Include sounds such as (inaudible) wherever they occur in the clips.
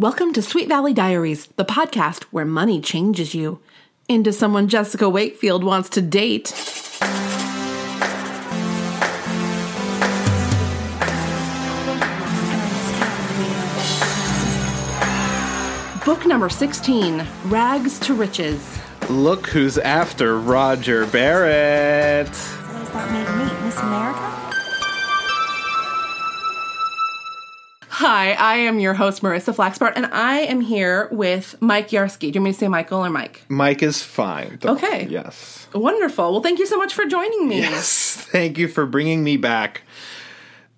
Welcome to Sweet Valley Diaries, the podcast where money changes you into someone Jessica Wakefield wants to date. Book number 16 Rags to Riches. Look who's after Roger Barrett. What does that make me, Miss America? Hi, I am your host, Marissa Flaxbart, and I am here with Mike Yarsky. Do you want me to say Michael or Mike? Mike is fine. though. Okay. Yes. Wonderful. Well, thank you so much for joining me. Yes. (laughs) Thank you for bringing me back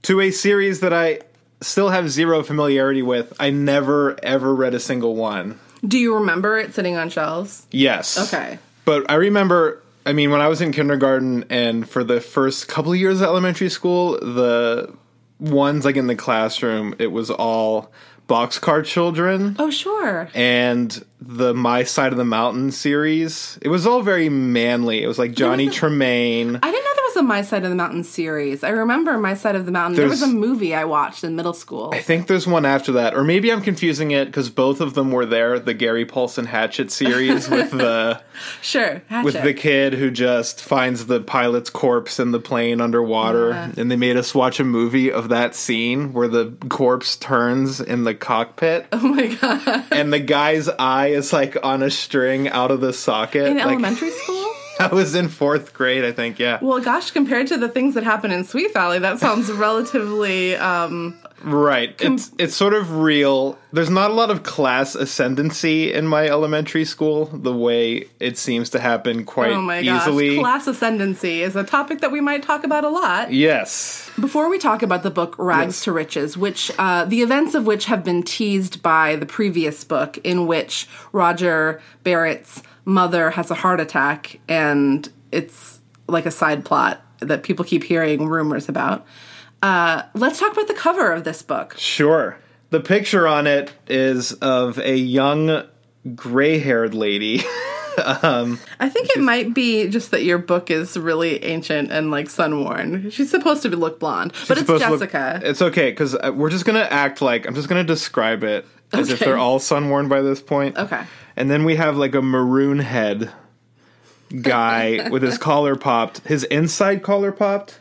to a series that I still have zero familiarity with. I never ever read a single one. Do you remember it sitting on shelves? Yes. Okay. But I remember, I mean, when I was in kindergarten and for the first couple of years of elementary school, the ones like in the classroom, it was all boxcar children. Oh, sure. and the My Side of the Mountain series. It was all very manly. It was like Johnny Tremain. I didn't know a My Side of the Mountain series. I remember My Side of the Mountain. there was a movie I watched in middle school. I think there's one after that, or maybe I'm confusing it because both of them were there. The Gary Paulsen Hatchet series with the (laughs) Sure. Hatchet. with the kid who just finds the pilot's corpse in the plane underwater, Yeah. and they made us watch a movie of that scene where the corpse turns in the cockpit, oh my god. and the guy's eye is like on a string out of the socket. In Like, elementary school? (laughs) I was in fourth grade, I think. Yeah. Well, gosh, compared to the things that happen in Sweet Valley, that sounds (laughs) relatively um Right. It's it's sort of real. There's not a lot of class ascendancy in my elementary school, the way it seems to happen quite oh my gosh. easily. Class ascendancy is a topic that we might talk about a lot. yes. Before we talk about the book Rags Yes. to Riches, which uh, the events of which have been teased by the previous book, in which Roger Barrett's mother has a heart attack, and it's like a side plot that people keep hearing rumors about. Uh, let's talk about the cover of this book. Sure. The picture on it is of a young gray-haired lady. (laughs) I think it might be just that your book is really ancient and like sun worn. She's supposed to look blonde, but it's to look- Jessica. it's okay because we're just gonna act like I'm just gonna describe it as if they're all sun worn by this point. Okay. And then we have like a maroon head guy (laughs) with his collar popped. His inside collar popped.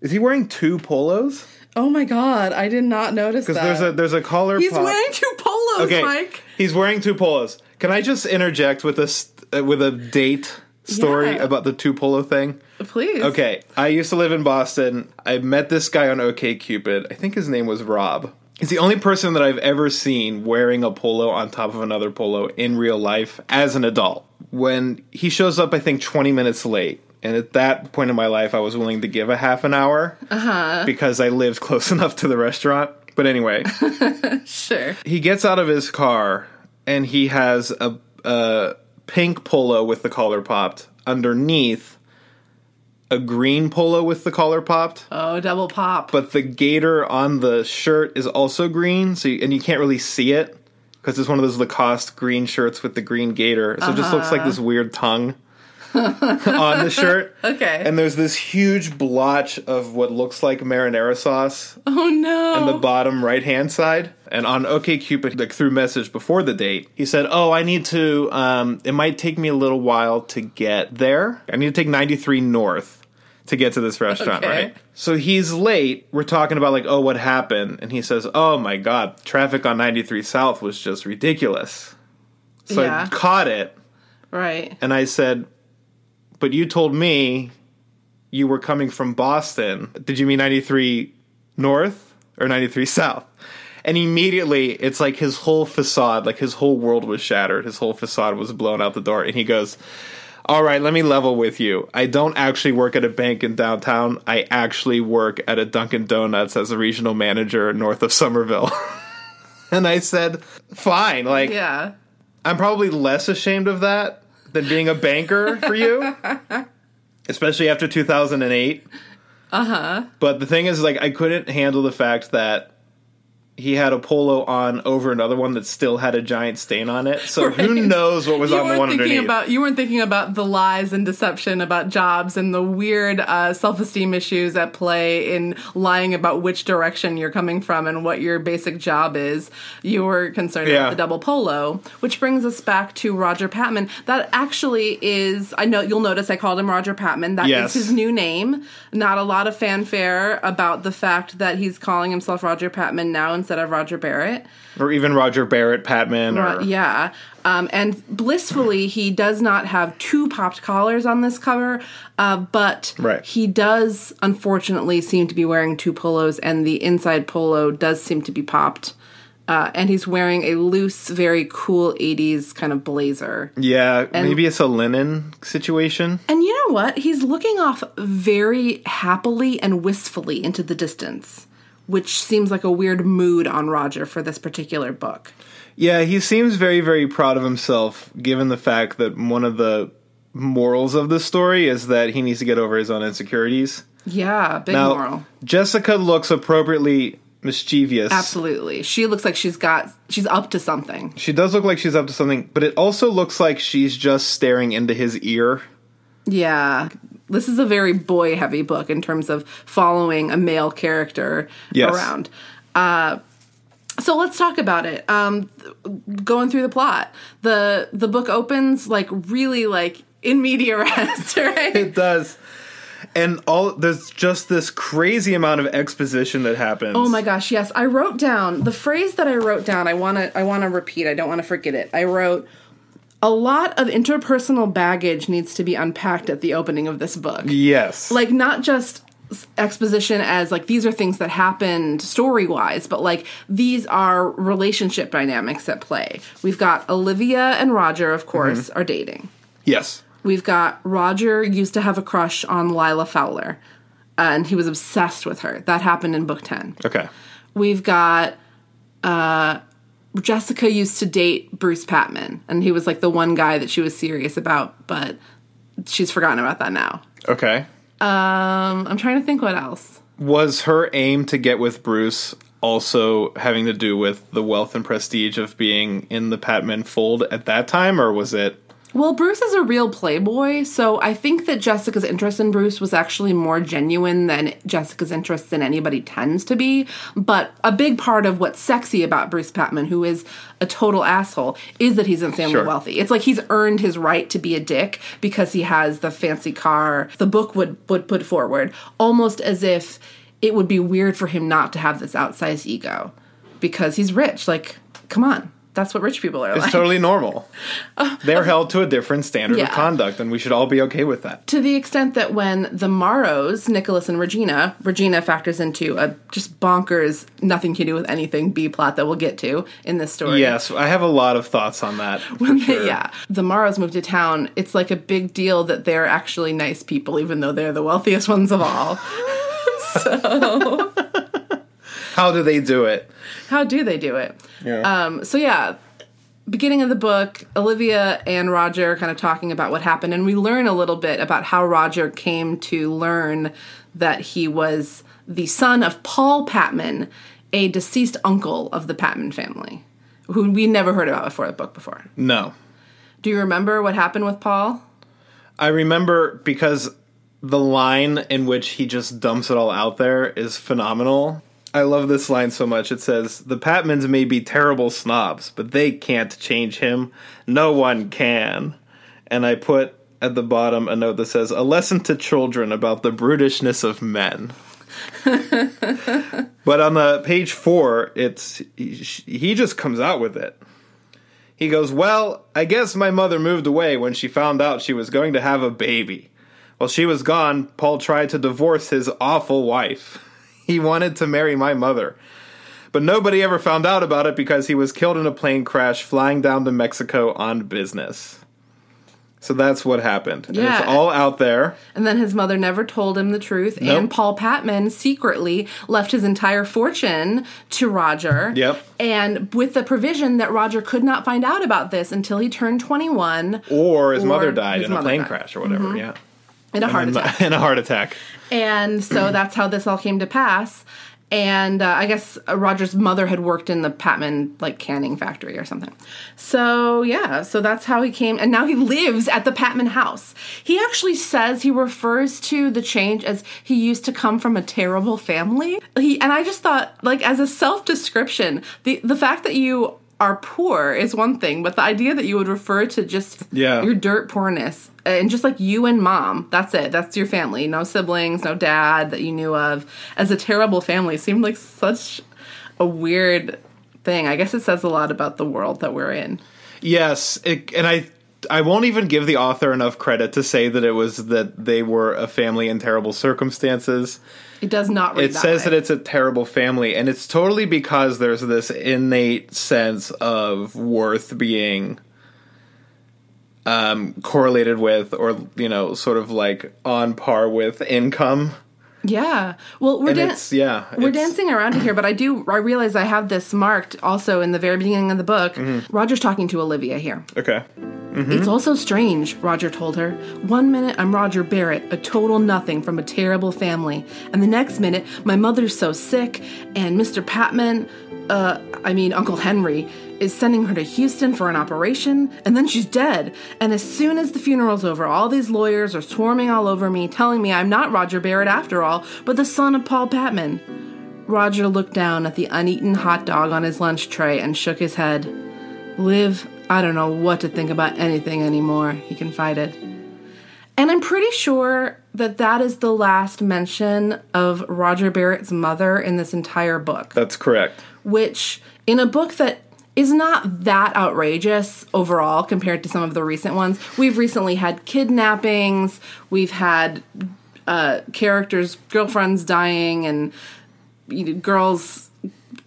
Is he wearing two polos? oh my god, I did not notice that. Because there's a there's a collar. He's pop. wearing two polos, okay. Mike. He's wearing two polos. Can I just interject with a st- uh, with a date story Yeah. about the two polo thing? Please. Okay, I used to live in Boston. I met this guy on OK Cupid. I think his name was Rob. He's the only person that I've ever seen wearing a polo on top of another polo in real life as an adult. When he shows up, I think 20 minutes late. And at that point in my life, I was willing to give a half an hour uh-huh. because I lived (laughs) close enough to the restaurant. But anyway, (laughs) Sure. he gets out of his car and he has a, a pink polo with the collar popped underneath a green polo with the collar popped Oh, double pop. but the gator on the shirt is also green so you, and you can't really see it because it's one of those lacoste green shirts with the green gator so it just looks like this weird tongue (laughs) on the shirt okay. and there's this huge blotch of what looks like marinara sauce oh no. on the bottom right hand side. And on Ok OKCupid, like through message before the date, he said, "Oh, I need to. Um, it might take me a little while to get there. I need to take 93 north to get to this restaurant, Okay. right?" So he's late. We're talking about like, "Oh, what happened?" And he says, "Oh my god, traffic on 93 south was just ridiculous." So Yeah. I caught it, right. and I said, "But you told me you were coming from Boston. Did you mean 93 north or 93 south?" And immediately, it's like his whole facade, like his whole world was shattered. His whole facade was blown out the door. And he goes, All right, let me level with you. I don't actually work at a bank in downtown. I actually work at a Dunkin' Donuts as a regional manager north of Somerville. (laughs) and I said, Fine. Like, Yeah. I'm probably less ashamed of that than being a banker for you, (laughs) especially after 2008. Uh huh. But the thing is, like, I couldn't handle the fact that he had a polo on over another one that still had a giant stain on it. So who knows what was you on the weren't one thinking underneath? about you weren't thinking about the lies and deception about jobs and the weird uh, self-esteem issues at play in lying about which direction you're coming from and what your basic job is. You were concerned Yeah. about the double polo, which brings us back to Roger Patman. That actually is I know you'll notice I called him Roger Patman. That is Yes. his new name. Not a lot of fanfare about the fact that he's calling himself Roger Patman now instead of Roger Barrett. or even Roger Barrett, Patman, or Right, yeah. Um, and blissfully, he does not have two popped collars on this cover, uh, but Right. he does unfortunately seem to be wearing two polos, and the inside polo does seem to be popped. Uh, and he's wearing a loose, very cool 80s kind of blazer. yeah, maybe it's a linen situation. And you know what? He's looking off very happily and wistfully into the distance, which seems like a weird mood on Roger for this particular book. Yeah, he seems very, very proud of himself, given the fact that one of the morals of the story is that he needs to get over his own insecurities. Yeah, big Now, moral. Jessica looks appropriately mischievous. Absolutely. She looks like she's got she's up to something. She does look like she's up to something, but it also looks like she's just staring into his ear. Yeah. This is a very boy heavy book in terms of following a male character Yes. around. Uh so let's talk about it. Um going through the plot. The the book opens like really like in media res, (laughs) right? It does. And all there's just this crazy amount of exposition that happens. Oh my gosh, yes. I wrote down the phrase that I wrote down. I want to I want to repeat. I don't want to forget it. I wrote a lot of interpersonal baggage needs to be unpacked at the opening of this book. Yes. Like not just exposition as like these are things that happened story-wise, but like these are relationship dynamics at play. We've got Olivia and Roger, of course, are dating. yes. We've got Roger used to have a crush on Lila Fowler, and he was obsessed with her. That happened in book 10. Okay. We've got uh, Jessica used to date Bruce Patman, and he was like the one guy that she was serious about, but she's forgotten about that now. Okay. Um, I'm trying to think what else. Was her aim to get with Bruce also having to do with the wealth and prestige of being in the Patman fold at that time, or was it? Well, Bruce is a real playboy, so I think that Jessica's interest in Bruce was actually more genuine than Jessica's interest in anybody tends to be. But a big part of what's sexy about Bruce Patman, who is a total asshole, is that he's insanely Sure. wealthy. It's like he's earned his right to be a dick because he has the fancy car the book would, would put forward, almost as if it would be weird for him not to have this outsized ego because he's rich. Like, come on. That's what rich people are like. It's like. totally normal. (laughs) Uh, they're uh, held to a different standard Yeah. of conduct, and we should all be okay with that. to the extent that when the Morrows, Nicholas and Regina, Regina factors into a just bonkers, nothing to do with anything B plot that we'll get to in this story. Yes, I have a lot of thoughts on that. (laughs) For sure. yeah. The Morrows move to town. It's like a big deal that they're actually nice people, even though they're the wealthiest ones of all. (laughs) How do they do it? How do they do it? Yeah. Um, so yeah, beginning of the book, Olivia and Roger are kind of talking about what happened, and we learn a little bit about how Roger came to learn that he was the son of Paul Patman, a deceased uncle of the Patman family, who we never heard about before the book before. no. Do you remember what happened with Paul? I remember because the line in which he just dumps it all out there is phenomenal. I love this line so much. It says, The Patmans may be terrible snobs, but they can't change him. No one can. And I put at the bottom a note that says, A lesson to children about the brutishness of men. (laughs) but on the page four, it's he, he just comes out with it. He goes, Well, I guess my mother moved away when she found out she was going to have a baby. While she was gone, Paul tried to divorce his awful wife. He wanted to marry my mother. But nobody ever found out about it because he was killed in a plane crash flying down to Mexico on business. So that's what happened. And Yeah. it's all out there. And then his mother never told him the truth, and Paul Patman secretly left his entire fortune to Roger. Yep. And with the provision that Roger could not find out about this until he turned 21 Or his Or mother died his in a plane died. crash or whatever. Mm-hmm. Yeah. In a heart (laughs) And- attack. In a heart attack. And so (clears throat) that's how this all came to pass. and uh, I guess uh, Roger's mother had worked in the Patman like canning factory or something. So yeah, so that's how he came, and now he lives at the Patman house. He actually says he refers to the change as he used to come from a terrible family. He and I just thought like as a self description, the the fact that you are poor is one thing, but the idea that you would refer to just Yeah. your dirt poorness and just like you and mom, that's it. That's your family. No siblings, no dad that you knew of as a terrible family seemed like such a weird thing. I guess it says a lot about the world that we're in. Yes, it, and I I won't even give the author enough credit to say that it was that they were a family in terrible circumstances. It does not read It that says way. that it's a terrible family, and it's totally because there's this innate sense of worth being um, correlated with, or you know, sort of like on par with income. Yeah. Well, we're dan- it's yeah, We're dancing around it here, but I do. I realize I have this marked also in the very beginning of the book. Mm-hmm. Roger's talking to Olivia here. Okay, It's also strange, Roger told her. One minute I'm Roger Barrett, a total nothing from a terrible family, and the next minute my mother's so sick, and Mr. Patman, uh, I mean Uncle Henry, is sending her to Houston for an operation, and then she's dead. And as soon as the funeral's over, all these lawyers are swarming all over me, telling me I'm not Roger Barrett after all, but the son of Paul Patman. Roger looked down at the uneaten hot dog on his lunch tray and shook his head. Liv, I don't know what to think about anything anymore, he confided. And I'm pretty sure that that is the last mention of Roger Barrett's mother in this entire book, that's correct. which, in a book that is not that outrageous overall compared to some of the recent ones, we've recently had kidnappings, we've had uh, characters' girlfriends dying, and you know, girls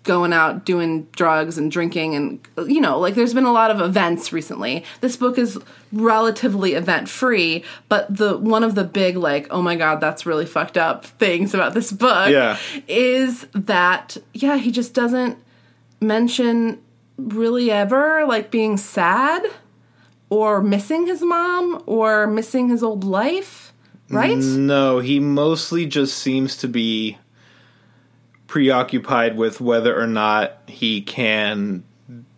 going out doing drugs and drinking and you know like there's been a lot of events recently. This book is relatively event free but the one of the big like oh my god that's really fucked up things about this book Yeah. is that yeah he just doesn't mention really ever like being sad or missing his mom or missing his old life right No, he mostly just seems to be preoccupied with whether or not he can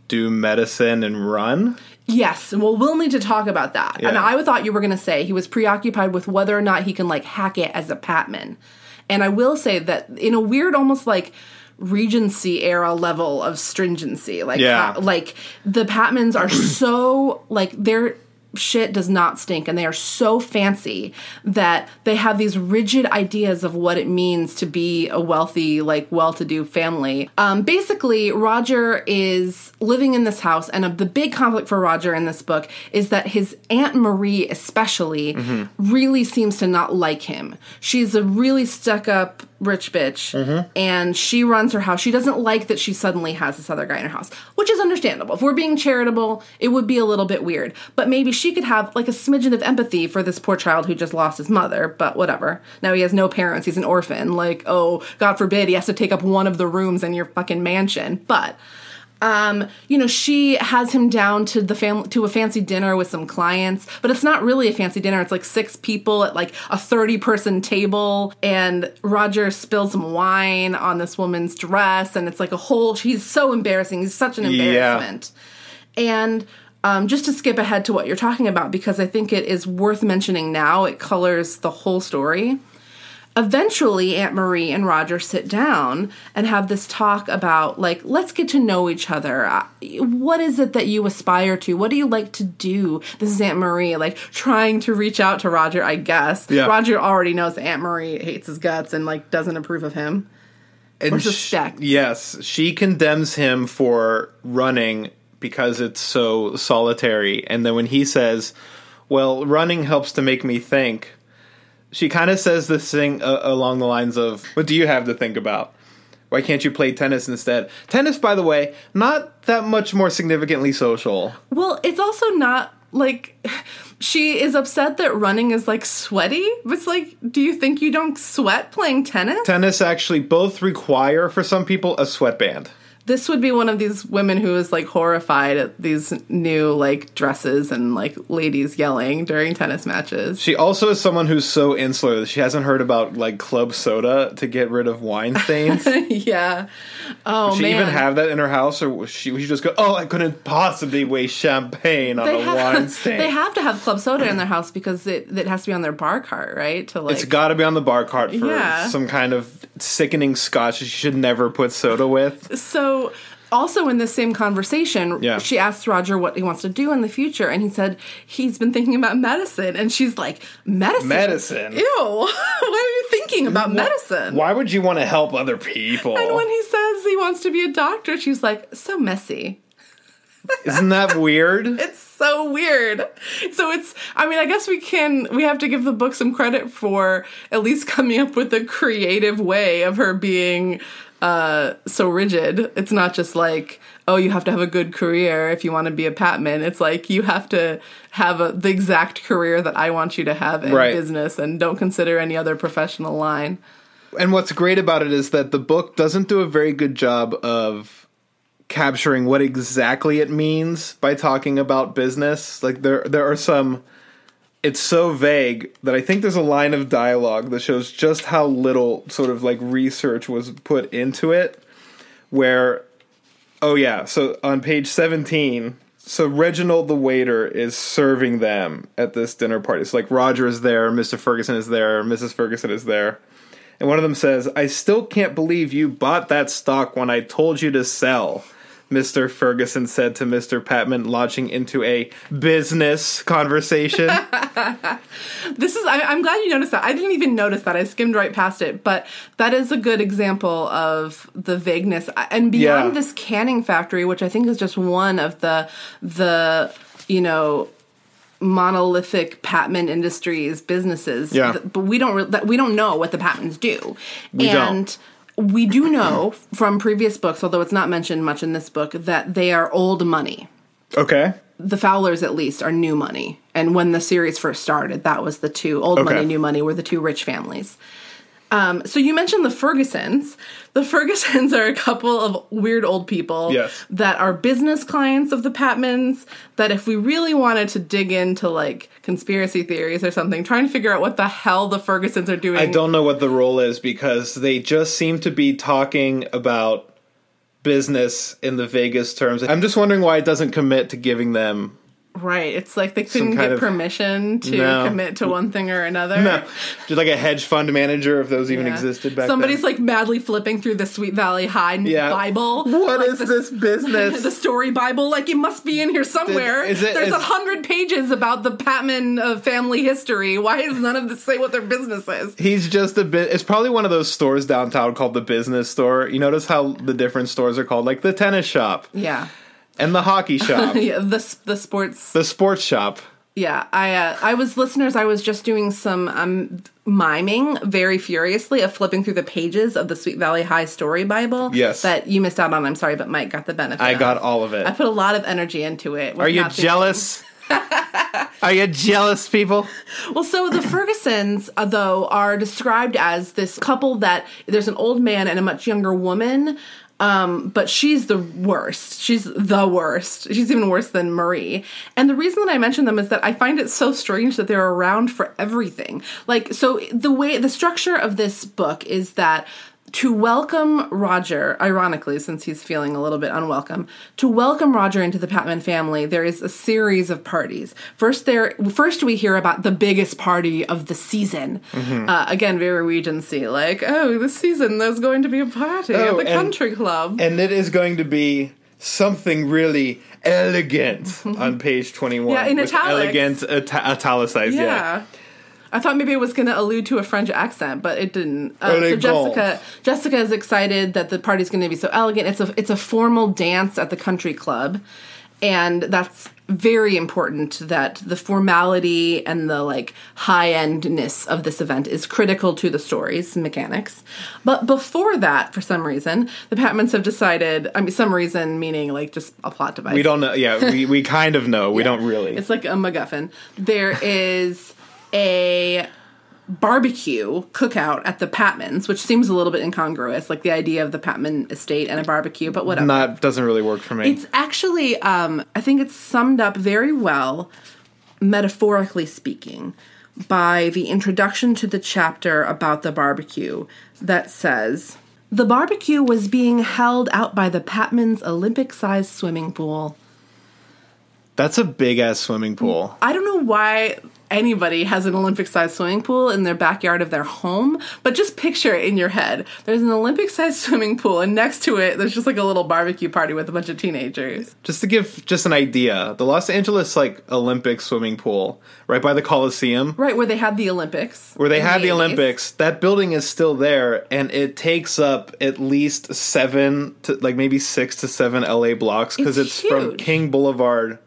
do medicine and run. Yes, well, we'll need to talk about that. And I thought you were going to say he was preoccupied with whether or not he can like hack it as a Patman. And I will say that in a weird, almost like Regency era level of stringency, like Yeah. like the Patmans are (clears throat) so like their shit does not stink and they are so fancy that they have these rigid ideas of what it means to be a wealthy like well-to-do family. Um, basically roger is living in this house and uh, the big conflict for roger in this book is that his aunt marie especially really seems to not like him. She's a really stuck-up rich bitch mm-hmm. and she runs her house. She doesn't like that she suddenly has this other guy in her house which is understandable. If we're being charitable it would be a little bit weird. But maybe she could have like a smidgen of empathy for this poor child who just lost his mother but whatever. Now he has no parents. He's an orphan. Like oh god forbid he has to take up one of the rooms in your fucking mansion. But um, you know, she has him down to the family to a fancy dinner with some clients, but it's not really a fancy dinner. It's like six people at like a 30 person table and Roger spills some wine on this woman's dress and it's like a whole he's so embarrassing. He's such an Yeah. embarrassment. And um, just to skip ahead to what you're talking about, because I think it is worth mentioning now, it colors the whole story. Eventually, Aunt Marie and Roger sit down and have this talk about, like, let's get to know each other. Uh, What is it that you aspire to? What do you like to do? This is Aunt Marie, like, trying to reach out to Roger, I guess. Yeah. Roger already knows Aunt Marie hates his guts and, like, doesn't approve of him. And Or sh- suspects. yes, she condemns him for running because it's so solitary. And then when he says, "Well, running helps to make me think," she kind of says this thing uh, along the lines of, "What do you have to think about? Why can't you play tennis instead?" Tennis, by the way, not that much more significantly social. Well, it's also not like she is upset that running is like sweaty. It's like, do you think you don't sweat playing tennis? Tennis actually both require for some people a sweatband. This would be one of these women who is like horrified at these new like dresses and like ladies yelling during tennis matches. She also is someone who's so insular that she hasn't heard about like club soda to get rid of wine stains. (laughs) yeah. Oh Does she man. even have that in her house, or was she? Would she just go, "Oh, I couldn't possibly waste champagne on they a have, wine (laughs) stain"? they have to have club soda in their house because it, it has to be on their bar cart, right? To like it's got to be on the bar cart for Yeah. some kind of sickening scotch that you should never put soda with. So, also in this same conversation, Yeah. she asked Roger what he wants to do in the future, and he said he's been thinking about medicine. And she's like, "Medicine? Medicine? Ew! (laughs) Why are you thinking about medicine?" Why would you want to help other people? And when he says he wants to be a doctor, she's like, "So messy." Isn't that weird? (laughs) It's so weird. So it's I mean, I guess we can we have to give the book some credit for at least (laughs) coming up with a creative way of her being uh so rigid. It's not just like, oh, you have to have a good career if you want to be a Patman. It's like you have to have a, the exact career that I want you to have in Right. business and don't consider any other professional line. And what's great about it is that the book doesn't do a very good job of capturing what exactly it means by talking about business. Like there there are some it's so vague that I think there's a line of dialogue that shows just how little sort of like research was put into it where oh yeah, so on page 17 so Reginald the waiter is serving them at this dinner party. So like Roger is there, Mr. Ferguson is there, Mrs. Ferguson is there. And one of them says, I still can't believe you bought that stock when I told you to sell. Mr. Ferguson said to Mr. Patman, launching into a business conversation. (laughs) This is I, I'm glad you noticed that. I didn't even notice that. I skimmed right past it, but that is a good example of the vagueness and beyond Yeah. this canning factory, which I think is just one of the the you know monolithic Patman Industries businesses. Yeah. But we don't re- we don't know what the Patmans do, We don't. We do know from previous books, although it's not mentioned much in this book, that they are old money okay. the Fowlers at least are new money. And when the series first started, that was the two old Okay. money, new money were the two rich families. Um, so you mentioned the Fergusons. The Fergusons are a couple of weird old people Yes. that are business clients of the Patmans. That if we really wanted to dig into like conspiracy theories or something, trying to figure out what the hell the Fergusons are doing. I don't know what the role is because they just seem to be talking about business in the vaguest terms. I'm just wondering why it doesn't commit to giving them. Right. It's like they couldn't get of- permission to No. commit to one thing or another. No, just like a hedge fund manager, if those even Yeah. existed back Somebody's then. like madly flipping through the Sweet Valley High Yeah. Bible. What Like is the- this business? (laughs) the story Bible, like it must be in here somewhere. Is it- There's a hundred pages about the Patman uh, family history. Why does none of this say what their business is? He's just a bit. It's probably one of those stores downtown called the business store. You notice how the different stores are called, like the tennis shop Yeah, and the hockey (laughs) shop, yeah. The the sports. the sports shop. Yeah, I uh, I was listeners. I was just doing some um, miming very furiously of flipping through the pages of the Sweet Valley High Story Bible. Yes. that you missed out on. I'm sorry, but Mike got the benefit. I of. got all of it. I put a lot of energy into it. Are you jealous? (laughs) Are you jealous, people? Well, so the Fergusons, uh, though, are described as this couple that there's an old man and a much younger woman. Um, but she's the worst. She's the worst. She's even worse than Marie. And the reason that I mention them is that I find it so strange that they're around for everything. Like, so the way, the structure of this book is that to welcome Roger, ironically, since he's feeling a little bit unwelcome, to welcome Roger into the Patman family, there is a series of parties. First, there, first we hear about the biggest party of the season. Mm-hmm. Uh, again, very Regency, like, oh, this season there's going to be a party at Oh, the and- country club. And it is going to be something really elegant on page 21. Yeah, in italics. Elegant ita- italicized, yeah. yeah. I thought maybe it was going to allude to a French accent, but it didn't. Uh, so. Jessica, Jessica is excited that the party's going to be so elegant. It's a it's a formal dance at the country club, and that's very important. That the formality and the like high endness of this event is critical to the story's mechanics. But before that, for some reason, the Patmans have decided. I mean, some reason meaning like just a plot device. We don't know. Yeah, we, we kind of know. We (laughs) don't really. It's like a MacGuffin. There is a barbecue cookout at the Patmans, which seems a little bit incongruous, like the idea of the Patman estate and a barbecue, but whatever. Not doesn't really work for me. It's actually, um, I think it's summed up very well, metaphorically speaking, by the introduction to the chapter about the barbecue that says The barbecue was being held out by the Patman's Olympic sized swimming pool. That's a big ass swimming pool. I don't know why anybody has an Olympic sized swimming pool in their backyard of their home, but just picture it in your head. There's an Olympic sized (laughs) swimming pool, and next to it, there's just like a little barbecue party with a bunch of teenagers. Just to give just an idea, the Los Angeles like Olympic swimming pool, right by the Coliseum, Right, where they had the Olympics. where they had the 80s. Olympics, that building is still there, and it takes up at least seven to like maybe six to seven LA blocks because It's it's, from. King Boulevard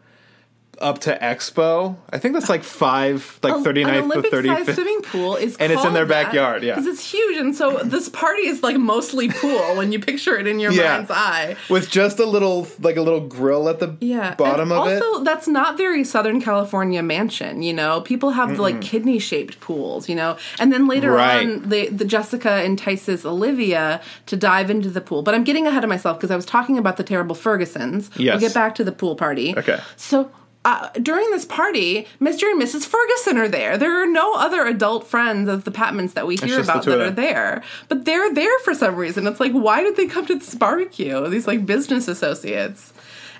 up to Expo. I think that's like five, like A- 39th an to Olympic 35th. swimming pool is (laughs) And it's in their that backyard, yeah. because it's huge, and so this party is like mostly pool when you picture it in your Yeah. mind's eye. With just a little, like a little grill at the Yeah, bottom and of it. also, that's not very Southern California mansion. You know, people have the, like kidney shaped pools. You know, and then later Right. on, the, the Jessica entices Olivia to dive into the pool. But I'm getting ahead of myself because I was talking about the terrible Fergusons. Yes. we'll get back to the pool party. Okay. so. Uh, during this party, Mr. and Mrs. Ferguson are there. There are no other adult friends of the Patmans that we hear about that are there. But they're there for some reason. It's like, why did they come to this barbecue? These like business associates.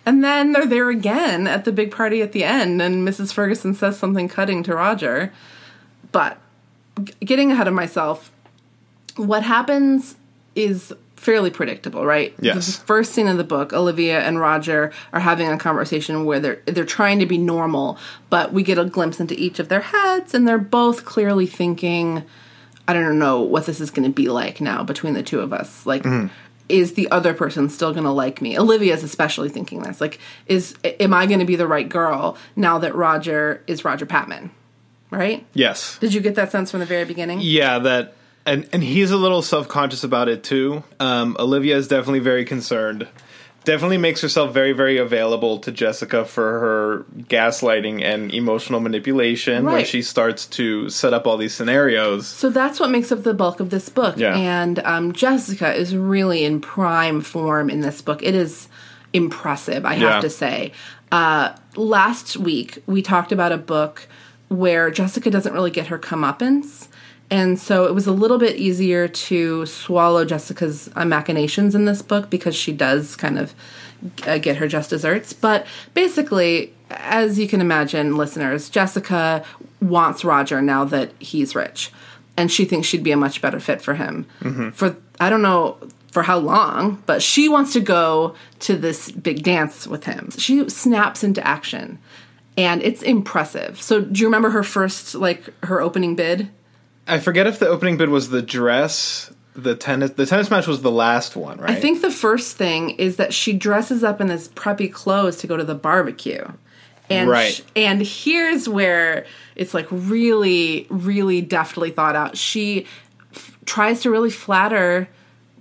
And then they're there again at the big party at the end, and Mrs. Ferguson says something cutting to Roger. But getting ahead of myself, what happens is fairly predictable, right? Yes. The first scene of the book, Olivia and Roger are having a conversation where they're they're trying to be normal, but we get a glimpse into each of their heads, and they're both clearly thinking, I don't know what this is going to be like now between the two of us. Like, mm-hmm. is the other person still going to like me? Olivia's especially thinking this. Like, is am I going to be the right girl now that Roger is Roger Patman? Right? yes. Did you get that sense from the very beginning? Yeah, that and and he's a little self conscious about it too. Um, Olivia is definitely very concerned. Definitely makes herself very very available to Jessica for her gaslighting and emotional manipulation when Right. she starts to set up all these scenarios. So that's what makes up the bulk of this book. Yeah. And um, Jessica is really in prime form in this book. It is impressive, I have Yeah. to say. Uh, last week, we talked about a book where Jessica doesn't really get her comeuppance. And so it was a little bit easier to swallow Jessica's uh, machinations in this book because she does kind of uh, get her just desserts. But basically, as you can imagine, listeners, Jessica wants Roger now that he's rich. And she thinks she'd be a much better fit for him. For, I don't know for how long, but she wants to go to this big dance with him. She snaps into action. And it's impressive. So, do you remember her first, like, her opening bid? I forget if the opening bid was the dress, the tennis. The tennis match was the last one, right? I think the first thing is that she dresses up in this preppy clothes to go to the barbecue. And Right. sh- and here's where it's like really really deftly thought out. She f- tries to really flatter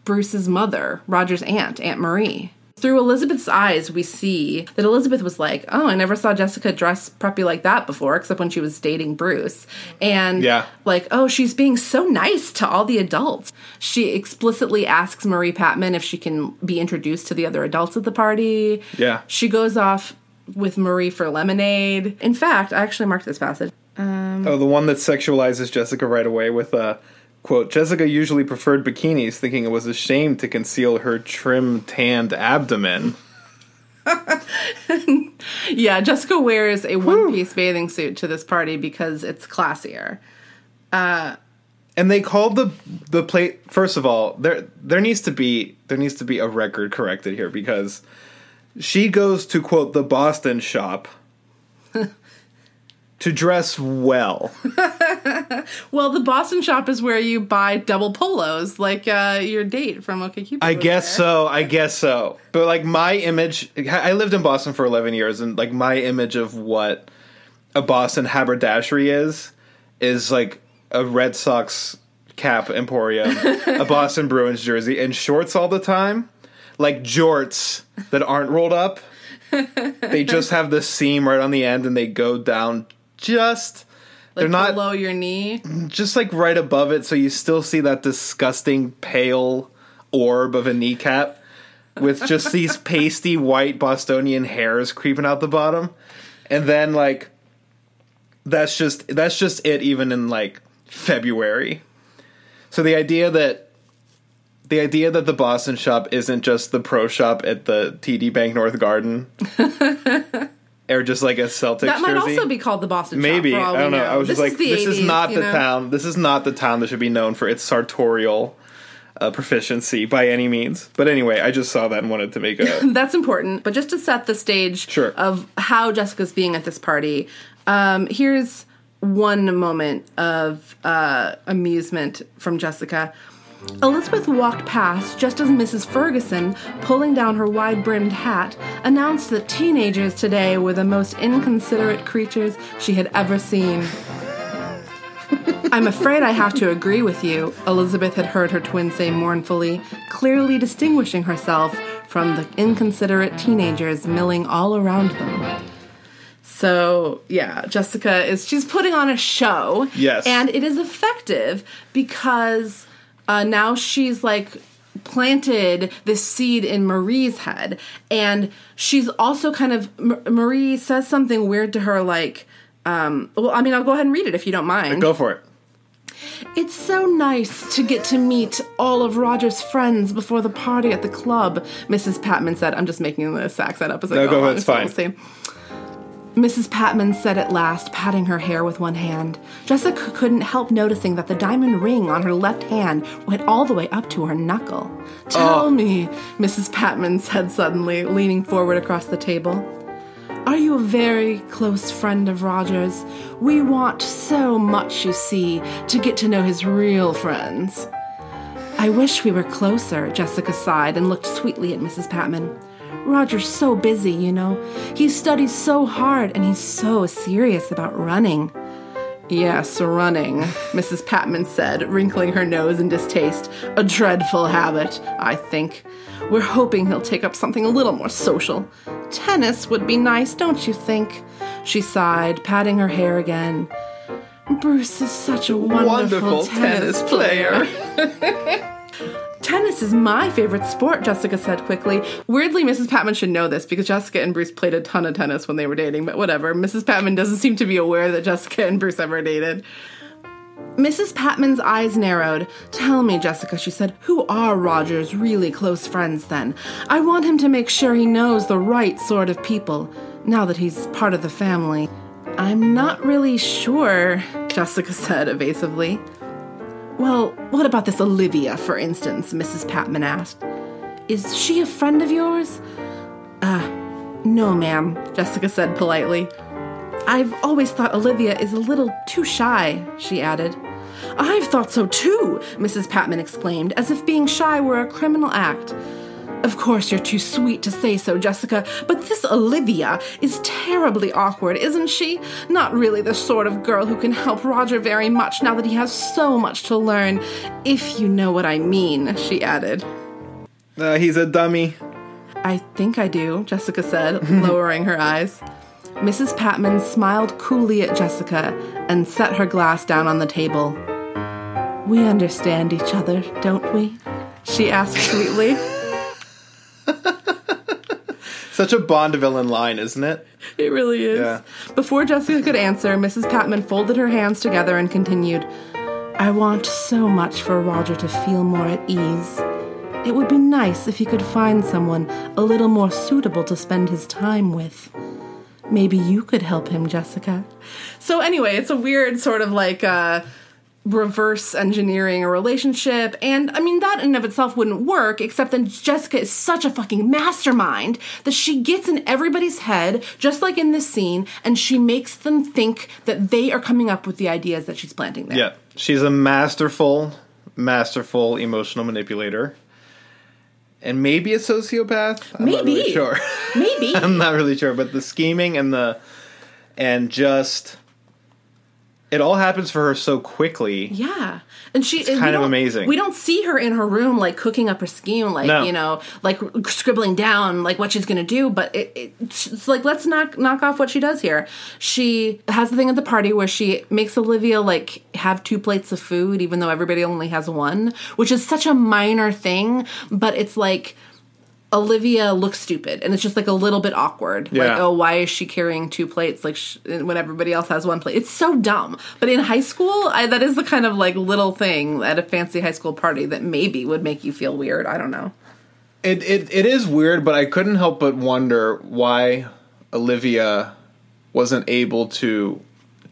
Bruce's mother, Roger's aunt, Aunt Marie. Through Elizabeth's eyes, we see that Elizabeth was like, "Oh, I never saw Jessica dress preppy like that before, except when she was dating Bruce." And Yeah. like, oh, she's being so nice to all the adults. She explicitly asks Marie Patman if she can be introduced to the other adults at the party. Yeah. She goes off with Marie for lemonade. In fact, I actually marked this passage. Oh, the one that sexualizes Jessica right away with a quote. Jessica usually preferred bikinis, thinking it was a shame to conceal her trim, tanned abdomen. (laughs) Yeah, Jessica wears a one piece bathing suit to this party because it's classier. Uh, and they called the the plate. First of all, there there needs to be there needs to be a record corrected here because she goes to quote the Boston shop (laughs) to dress well. (laughs) Well, the Boston shop is where you buy double polos, like uh, your date from OkCupid. I guess there. so. I guess so. But like my image, I lived in Boston for eleven years, and like my image of what a Boston haberdashery is is like a Red Sox cap emporium, a (laughs) Boston Bruins jersey, and shorts all the time, like jorts that aren't rolled up. (laughs) They just have the seam right on the end, and they go down just They're not- below your knee. just like right above it, so you still see that disgusting pale orb of a kneecap with just these (laughs) pasty white Bostonian hairs creeping out the bottom, and then like that's just that's just it. Even in like February, so the idea that the idea that the Boston shop isn't just the pro shop at the TD Banknorth Garden. (laughs) Or just like a Celtics That might jersey. also be called the Boston Maybe Shop. for all I don't we know. I was this just like, is this 80s, is not the know? town. This is not the town that should be known for its sartorial uh, proficiency by any means. But anyway, I just saw that and wanted to make a. (laughs) That's important. But just to set the stage Sure. of how Jessica's being at this party, um, here's one moment of uh, amusement from Jessica. Elizabeth walked past just as Mrs. Ferguson, pulling down her wide brimmed hat, announced that teenagers today were the most inconsiderate creatures she had ever seen. I'm afraid I have to agree with you, Elizabeth had heard her twin say mournfully, clearly distinguishing herself from the inconsiderate teenagers milling all around them. So, yeah, Jessica is she's putting on a show. Yes. And it is effective because uh, now she's like planted this seed in Marie's head. And she's also kind of, M- Marie says something weird to her, like, um, well, I mean, I'll go ahead and read it if you don't mind. Go for it. It's so nice to get to meet all of Roger's friends before the party at the club, Mrs. Patman said. I'm just making this accent up as I No, go, go along, it's so fine. we'll see. Mrs. Patman said at last, patting her hair with one hand. Jessica couldn't help noticing that the diamond ring on her left hand went all the way up to her knuckle. Tell Oh. me, Mrs. Patman said suddenly, leaning forward across the table. Are you a very close friend of Roger's? We want so much, you see, to get to know his real friends. I wish we were closer, Jessica sighed and looked sweetly at Mrs. Patman. Roger's so busy, you know. He studies so hard and he's so serious about running. Yes, running, Mrs. Patman said, wrinkling her nose in distaste. A dreadful habit, I think. We're hoping he'll take up something a little more social. Tennis would be nice, don't you think? She sighed, patting her hair again. Bruce is such a wonderful, Wonderful tennis player. (laughs) Tennis is my favorite sport, Jessica said quickly. Weirdly, Mrs. Patman should know this because Jessica and Bruce played a ton of tennis when they were dating, but whatever. Mrs. Patman doesn't seem to be aware that Jessica and Bruce ever dated. Mrs. Patman's eyes narrowed. Tell me, Jessica, she said, who are Roger's really close friends then? I want him to make sure he knows the right sort of people, now that he's part of the family. I'm not really sure, Jessica said evasively. Well, what about this Olivia, for instance? Mrs. Patman asked. Is she a friend of yours? Uh, no, ma'am, Jessica said politely. I've always thought Olivia is a little too shy, she added. I've thought so too, Mrs. Patman exclaimed, as if being shy were a criminal act. Of course, you're too sweet to say so, Jessica, but this Olivia is terribly awkward, isn't she? Not really the sort of girl who can help Roger very much now that he has so much to learn, if you know what I mean, she added. Uh, he's a dummy. I think I do, Jessica said, (laughs) lowering her eyes. Mrs. Patman smiled coolly at Jessica and set her glass down on the table. We understand each other, don't we? She asked sweetly. (laughs) Such a Bond villain line, isn't it? It really is. Yeah. Before Jessica could answer, Mrs. Patman folded her hands together and continued, I want so much for Roger to feel more at ease. It would be nice if he could find someone a little more suitable to spend his time with. Maybe you could help him, Jessica. So, anyway, it's a weird sort of like uh, reverse engineering a relationship. And I mean, that in and of itself wouldn't work, except then Jessica is such a fucking mastermind that she gets in everybody's head, just like in this scene, and she makes them think that they are coming up with the ideas that she's planting there. Yeah. She's a masterful, masterful emotional manipulator. And maybe a sociopath. I'm not really Maybe. sure. Maybe. (laughs) I'm not really sure, but the scheming and the and just it all happens for her so quickly. Yeah, and she it's kind of amazing. We don't see her in her room like cooking up her scheme, like No. you know, like scribbling down like what she's gonna do. But it, it, it's like let's knock knock off what she does here. She has the thing at the party where she makes Olivia like have two plates of food, even though everybody only has one, which is such a minor thing, but it's like. Olivia looks stupid, and it's just like a little bit awkward. Like, Yeah. oh, why is she carrying two plates? Like sh- when everybody else has one plate. It's so dumb. But in high school, I, that is the kind of like little thing at a fancy high school party that maybe would make you feel weird. I don't know. It, it it is weird, but I couldn't help but wonder why Olivia wasn't able to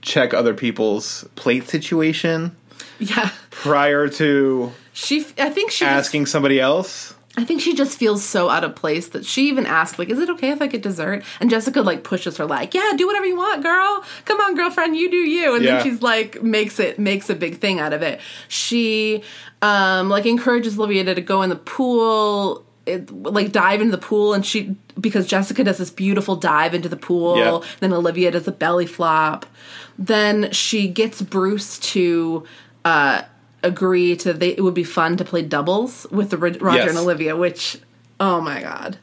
check other people's plate situation Yeah, prior to she. I think she. Asking somebody else. I think she just feels so out of place that she even asked, like, "Is it okay if I get dessert?" And Jessica like pushes her, like, "Yeah, do whatever you want, girl. Come on, girlfriend, you do you." And Yeah. then she's like, makes it makes a big thing out of it. She um like encourages Olivia to go in the pool. It, like dive into the pool and she because Jessica does this beautiful dive into the pool Yeah. then Olivia does a belly flop then she gets Bruce to uh agree to they it would be fun to play doubles with the Roger Yes. and Olivia which oh my god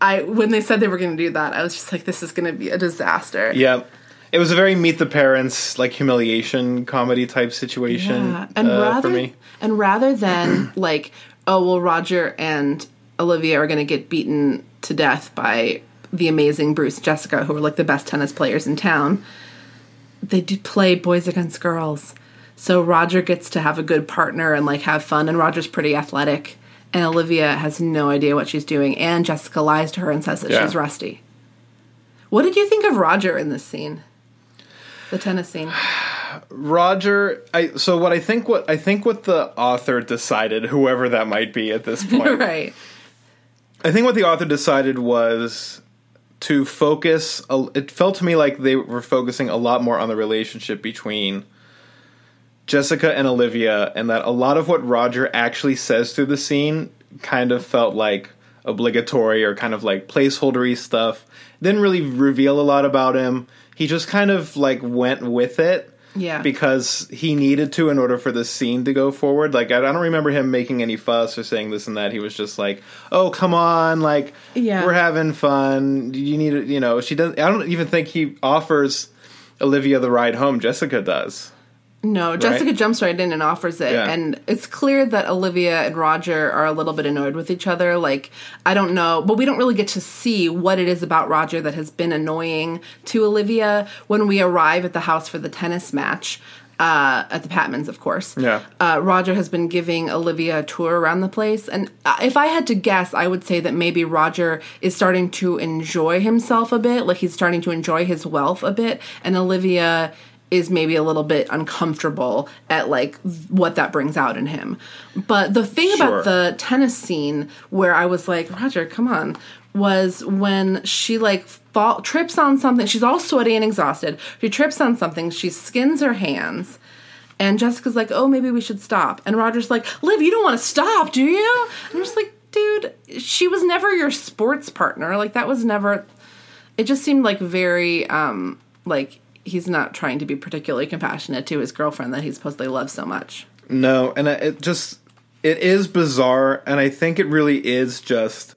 I when they said they were going to do that I was just like this is going to be a disaster Yeah. It was a very meet the parents, like humiliation comedy type situation Yeah, and uh, rather for me. and rather than (clears throat) like, oh well, Roger and Olivia are going to get beaten to death by the amazing Bruce Jessica, who are like the best tennis players in town. They do play boys against girls, so Roger gets to have a good partner and like have fun. And Roger's pretty athletic, and Olivia has no idea what she's doing. And Jessica lies to her and says that Yeah. she's rusty. What did you think of Roger in this scene? The tennis scene. (sighs) Roger, I so what I think what I think what the author decided, whoever that might be at this (laughs) point, right. I think what the author decided was to focus. a- It felt to me like they were focusing a lot more on the relationship between Jessica and Olivia, and that a lot of what Roger actually says through the scene kind of felt like obligatory or kind of like placeholdery stuff. Didn't really reveal a lot about him. He just kind of like went with it Yeah. because he needed to in order for the scene to go forward. Like I I don't remember him making any fuss or saying this and that. He was just like, "Oh, come on, like Yeah. we're having fun. You need to, you know." She doesn't. I don't even think he offers Olivia the ride home. Jessica does. No, Jessica jumps right in and offers it. Yeah. And it's clear that Olivia and Roger are a little bit annoyed with each other. Like, I don't know, but we don't really get to see what it is about Roger that has been annoying to Olivia when we arrive at the house for the tennis match. Uh, at the Patmans, of course. Yeah. Uh, Roger has been giving Olivia a tour around the place. And uh, if I had to guess, I would say that maybe Roger is starting to enjoy himself a bit. Like he's starting to enjoy his wealth a bit. And Olivia is maybe a little bit uncomfortable at like what that brings out in him. But the thing Sure. about the tennis scene where I was like, Roger, come on, was when she like fall trips on something. She's all sweaty and exhausted. She trips on something. She skins her hands. And Jessica's like, oh, maybe we should stop. And Roger's like, Liv, you don't want to stop, do you? I'm just like, dude, she was never your sports partner. Like, that was never. It just seemed like very, um, like, he's not trying to be particularly compassionate to his girlfriend that he supposedly loves so much. No, and it just it is bizarre, and I think it really is just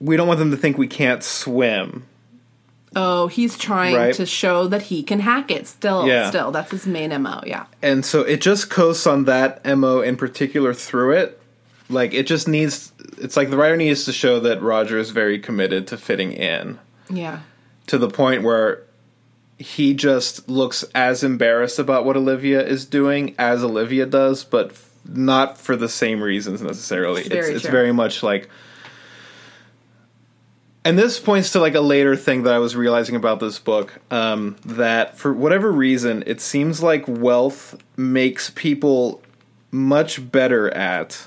we don't want them to think we can't swim. Oh, he's trying Right. to show that he can hack it. Still, Yeah. still, that's his main mo. Yeah, and so it just coasts on that mo in particular through it like it just needs it's like the writer needs to show that roger is very committed to fitting in yeah, to the point where he just looks as embarrassed about what olivia is doing as olivia does but f- not for the same reasons necessarily It's it's, very it's true. very much like and this points to like a later thing that I was realizing about this book um, that for whatever reason it seems like wealth makes people much better at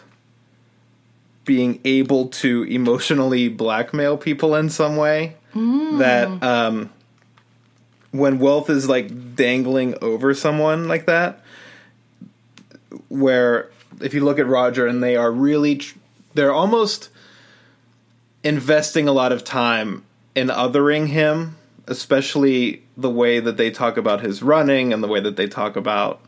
being able to emotionally blackmail people in some way that um, when wealth is like dangling over someone like that where if you look at Roger and they are really they're almost investing a lot of time in othering him especially the way that they talk about his running and the way that they talk about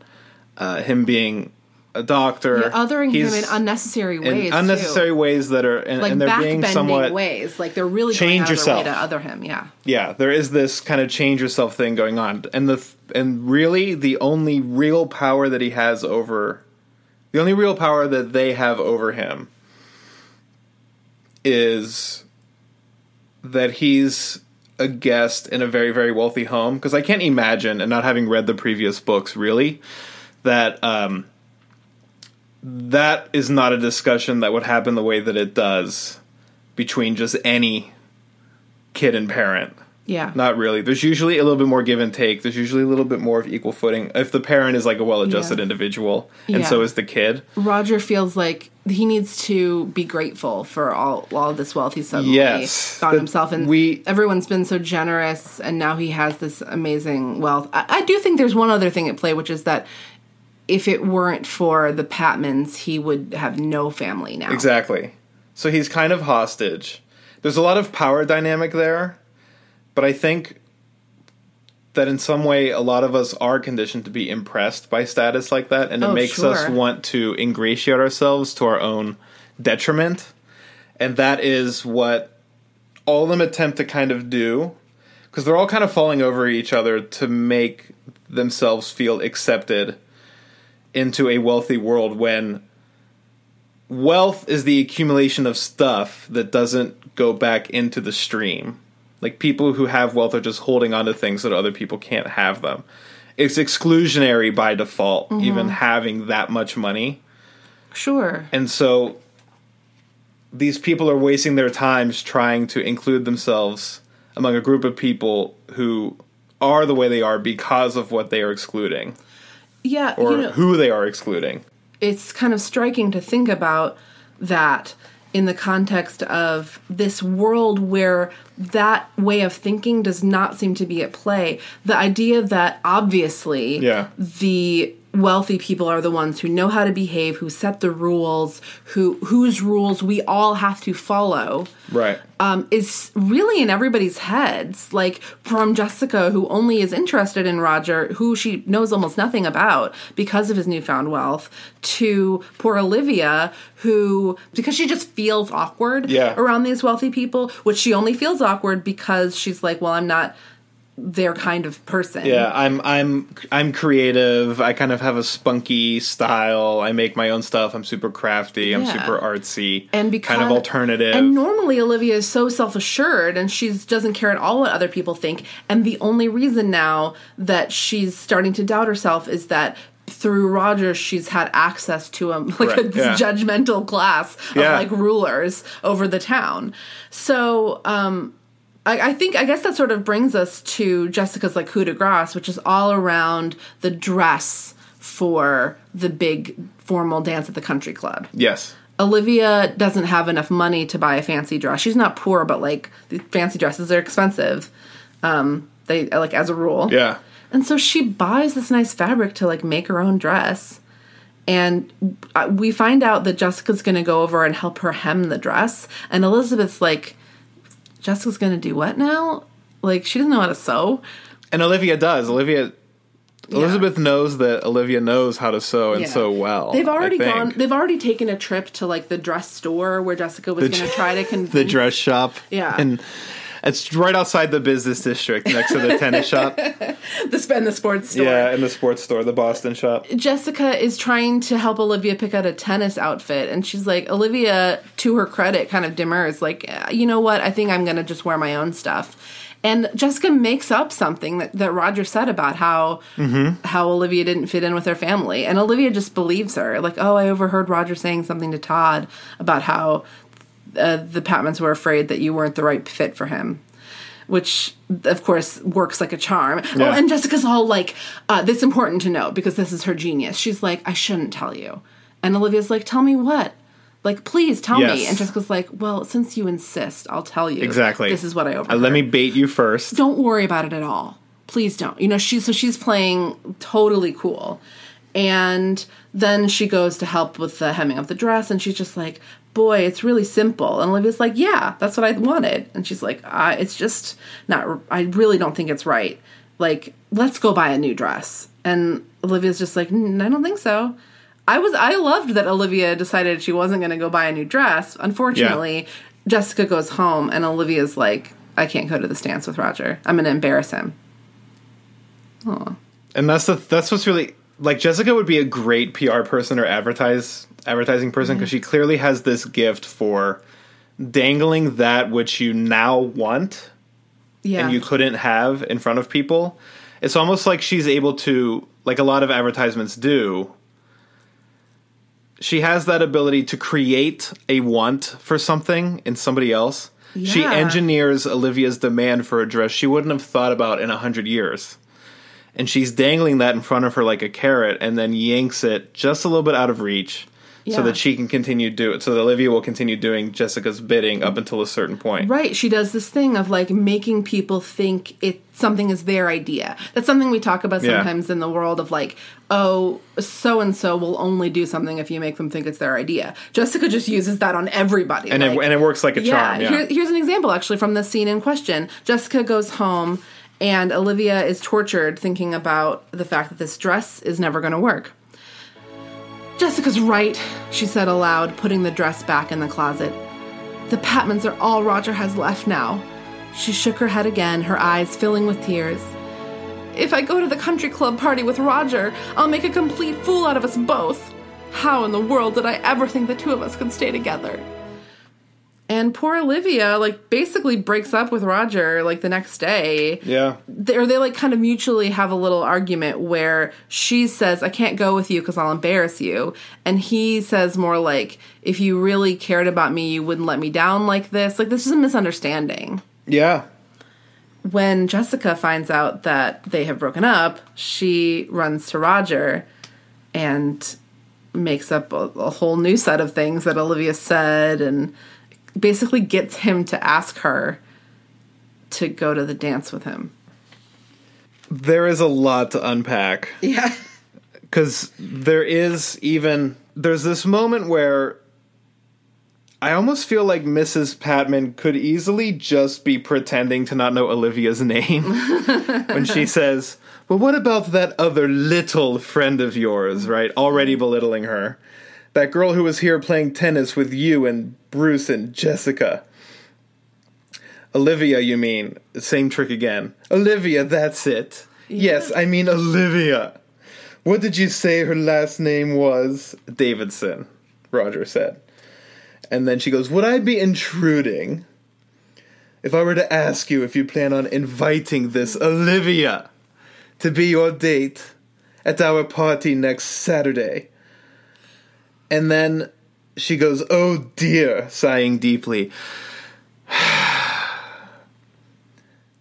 uh, him being a doctor. Yeah, othering him in unnecessary in ways. unnecessary too. ways that are and, like and they're being backbending somewhat ways. Like they're really Change going out of their way yourself. to other him. Yeah. yeah there is this kind of change yourself thing going on and the and really the only real power that he has over the only real power that they have over him is that he's a guest in a very very wealthy home because i can't imagine and not having read the previous books really that um that is not a discussion that would happen the way that it does between just any kid and parent Yeah. not really. There's usually a little bit more give and take. There's usually a little bit more of equal footing if the parent is like a well-adjusted Yeah. individual, and Yeah. so is the kid. Roger feels like he needs to be grateful for all all this wealth he's suddenly Yes. found himself and we- everyone's been so generous and now he has this amazing wealth. I, I do think there's one other thing at play, which is that if it weren't for the Patmans, he would have no family now. Exactly. So he's kind of hostage. There's a lot of power dynamic there, but I think that in some way a lot of us are conditioned to be impressed by status like that and it Oh, makes us want to ingratiate ourselves to our own detriment. And that is what all of them attempt to kind of do because they're all kind of falling over each other to make themselves feel accepted into a wealthy world when wealth is the accumulation of stuff that doesn't go back into the stream. Like people who have wealth are just holding on to things that other people can't have them. It's exclusionary by default, mm-hmm. even having that much money. Sure. And so these people are wasting their times trying to include themselves among a group of people who are the way they are because of what they are excluding Yeah, or you know, who they are excluding. it's kind of striking to think about that in the context of this world where that way of thinking does not seem to be at play. The idea that obviously Yeah. the wealthy people are the ones who know how to behave, who set the rules, who whose rules we all have to follow Right. um, is really in everybody's heads. Like from Jessica, who only is interested in Roger, who she knows almost nothing about because of his newfound wealth, to poor Olivia, who because she just feels awkward Yeah. around these wealthy people, which she only feels awkward because she's like, well, I'm not their kind of person. Yeah, I'm I'm I'm creative. I kind of have a spunky style. I make my own stuff. I'm super crafty. I'm super artsy. and because kind of alternative. And normally Olivia is so self assured and she doesn't care at all what other people think. And the only reason now that she's starting to doubt herself is that through Roger she's had access to a (laughs) like a yeah. judgmental class of Yeah. like rulers over the town. So um I, I think I guess that sort of brings us to Jessica's like coup de grace, which is all around the dress for the big formal dance at the country club. yes. Olivia doesn't have enough money to buy a fancy dress. She's not poor, but like the fancy dresses are expensive. Um, they like as a rule. Yeah. And so she buys this nice fabric to like make her own dress. And uh, we find out that Jessica's going to go over and help her hem the dress. And Elizabeth's like, Jessica's going to do what now? Like, she doesn't know how to sew. And Olivia does. Olivia Elizabeth knows that Olivia knows how to sew and Yeah. sew well. They've already gone, they've already taken a trip to like the dress store where Jessica was going to try to convince (laughs) the dress shop. Yeah. And it's right outside the business district next to the (laughs) tennis shop. the spend the sports store. Yeah, and the sports store, the Boston shop. Jessica is trying to help Olivia pick out a tennis outfit, and she's like, Olivia, to her credit, kind of demurs, like, "Uh, you know what? I think I'm going to just wear my own stuff. And Jessica makes up something that, that Roger said about how how Olivia didn't fit in with her family, and Olivia just believes her. Like, oh, I overheard Roger saying something to Todd about how uh, the Patmans were afraid that you weren't the right fit for him. Which, of course, works like a charm. Oh, and Jessica's all like, uh, "This important to know because this is her genius." She's like, "I shouldn't tell you," and Olivia's like, "Tell me what." Like, please tell me. And Jessica's like, well, since you insist, I'll tell you. Exactly. This is what I Uh, overheard. let me bait you first. Don't worry about it at all. Please don't. You know, she's so she's playing totally cool. And then she goes to help with the hemming of the dress, and she's just like, "Boy, it's really simple." And Olivia's like, "Yeah, that's what I wanted." And she's like, uh, "It's just not. I really don't think it's right. Like, let's go buy a new dress." And Olivia's just like, "Mm, "I don't think so." I was I loved that Olivia decided she wasn't going to go buy a new dress. Unfortunately, Jessica goes home, and Olivia's like, "I can't go to this dance with Roger. I'm going to embarrass him." Oh. and that's the that's what's really like Jessica would be a great PR person or advertise advertising person because mm-hmm. she clearly has this gift for dangling that which you now want Yeah, and you couldn't have in front of people. It's almost like she's able to, like a lot of advertisements do. She has that ability to create a want for something in somebody else. She engineers Olivia's demand for a dress she wouldn't have thought about in a hundred years. And she's dangling that in front of her like a carrot and then yanks it just a little bit out of reach Yeah. so that she can continue do it. So that Olivia will continue doing Jessica's bidding up until a certain point. Right, she does this thing of like making people think it something is their idea. That's something we talk about Yeah. sometimes in the world of like, oh, so and so will only do something if you make them think it's their idea. Jessica just uses that on everybody, And, like, it, and it works like a charm. Yeah. Here, here's an example actually from the scene in question. Jessica goes home and Olivia is tortured thinking about the fact that this dress is never going to work. Jessica's right, she said aloud, putting the dress back in the closet. The Patmans are all Roger has left now. She shook her head again, her eyes filling with tears. If I go to the country club party with Roger, I'll make a complete fool out of us both. How in the world did I ever think the two of us could stay together? And poor Olivia, like, basically breaks up with Roger, like, the next day yeah. they, or they like kind of mutually have a little argument where she says i can't go with you because i'll embarrass you and he says more like if you really cared about me you wouldn't let me down like this like this is a misunderstanding Yeah. when jessica finds out that they have broken up she runs to roger and makes up a, a whole new set of things that olivia said and basically gets him to ask her to go to the dance with him There is a lot to unpack yeah (laughs) because there is even there's this moment where I almost feel like Mrs. Patman could easily just be pretending to not know Olivia's name (laughs) when she says, "Well, what about that other little friend of yours?" Right, already belittling her. That girl who was here playing tennis with you and Bruce and Jessica. Olivia, you mean? Same trick again. Olivia, that's it. Yes, I mean Olivia. What did you say her last name was? Davidson, Roger said. And then she goes, Would I be intruding if I were to ask you if you plan on inviting this Olivia to be your date at our party next Saturday? And then she goes, Oh dear, sighing deeply. (sighs)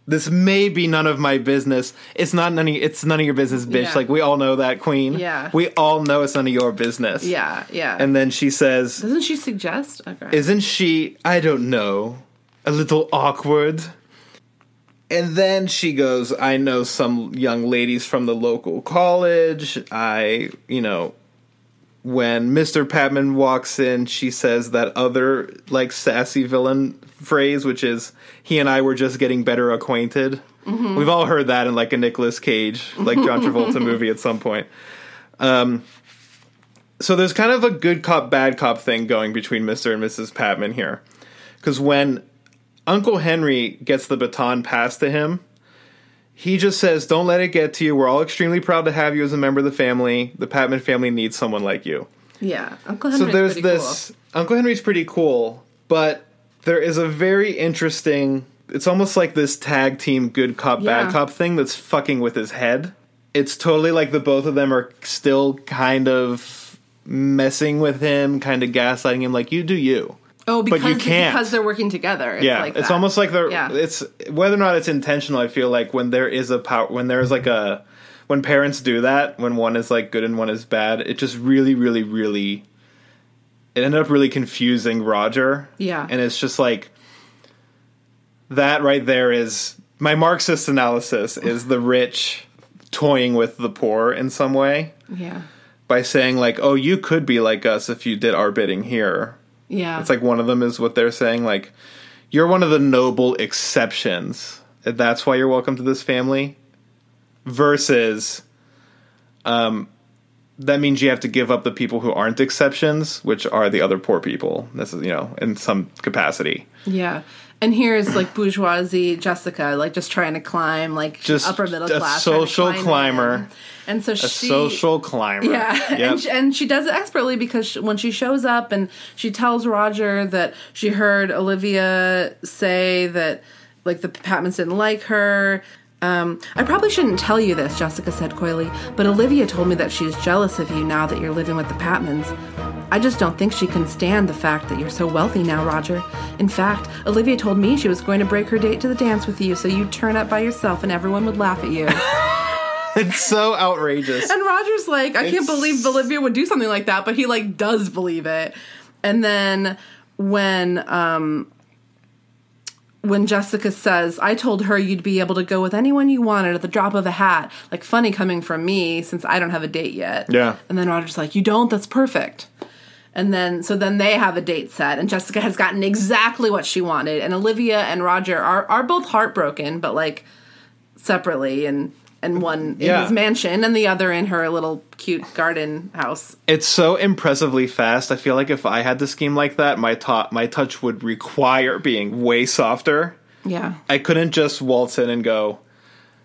This may be none of my business. It's not none of, it's none of your business, bitch. Yeah. Like we all know that, queen. Yeah. We all know it's none of your business. Yeah, yeah. And then she says, doesn't she suggest? Okay. Isn't she, I don't know, a little awkward? And then she goes, I know some young ladies from the local college. I, you know, when Mr. Patman walks in, she says that other, like, sassy villain phrase, which is, he and I were just getting better acquainted. We've all heard that in, like, a Nicolas Cage, like, John (laughs) Travolta movie at some point. Um, so there's kind of a good cop, bad cop thing going between Mr. and Mrs. Patman here. Because when Uncle Henry gets the baton passed to him, he just says, Don't let it get to you. We're all extremely proud to have you as a member of the family. The Patman family needs someone like you. yeah, Uncle Henry's So there's pretty this. Uncle Henry's pretty cool, but there is a very interesting. It's almost like this tag team good cop, Yeah. bad cop thing that's fucking with his head. It's totally like the both of them are still kind of messing with him, kind of gaslighting him, like, you do you. Oh, But because you can't. because they're working together. It's yeah, like it's almost like they're. Yeah. It's whether or not it's intentional. I feel like when there is a power, when there's like a, when parents do that, when one is like good and one is bad, it just really, really, really. It ended up really confusing Roger. Yeah. and it's just like that right there is my Marxist analysis is the rich toying with the poor in some way. yeah. by saying like, "Oh, you could be like us if you did our bidding here." Yeah. It's like one of them is what they're saying like, "You're one of the noble exceptions. That's why you're welcome to this family." Versus um that means you have to give up the people who aren't exceptions, which are the other poor people. This is, you know, in some capacity. Yeah. And here's like bourgeoisie Jessica, like just trying to climb, like Just upper middle a class, social climb climber. in. And so A she, social climber. yeah, Yep. and, she, and she does it expertly because she, when she shows up and she tells Roger that she heard Olivia say that like the Patmans didn't like her. Um, I probably shouldn't tell you this, Jessica said coyly, but Olivia told me that she's jealous of you now that you're living with the Patmans. I just don't think she can stand the fact that you're so wealthy now, Roger. In fact, Olivia told me she was going to break her date to the dance with you so you'd turn up by yourself and everyone would laugh at you. (laughs) It's so outrageous. And Roger's like, I can't believe Olivia would do something like that, but he like does believe it. And then when um when Jessica says, I told her you'd be able to go with anyone you wanted at the drop of a hat, like funny coming from me since I don't have a date yet. Yeah. And then Roger's like, You don't? That's perfect. And then, so then they have a date set, and Jessica has gotten exactly what she wanted. And Olivia and Roger are, are both heartbroken, but like separately, and and one in Yeah. his mansion, and the other in her little cute garden house. It's so impressively fast. I feel like if I had the scheme like that, my to- my touch would require being way softer. Yeah. I couldn't just waltz in and go,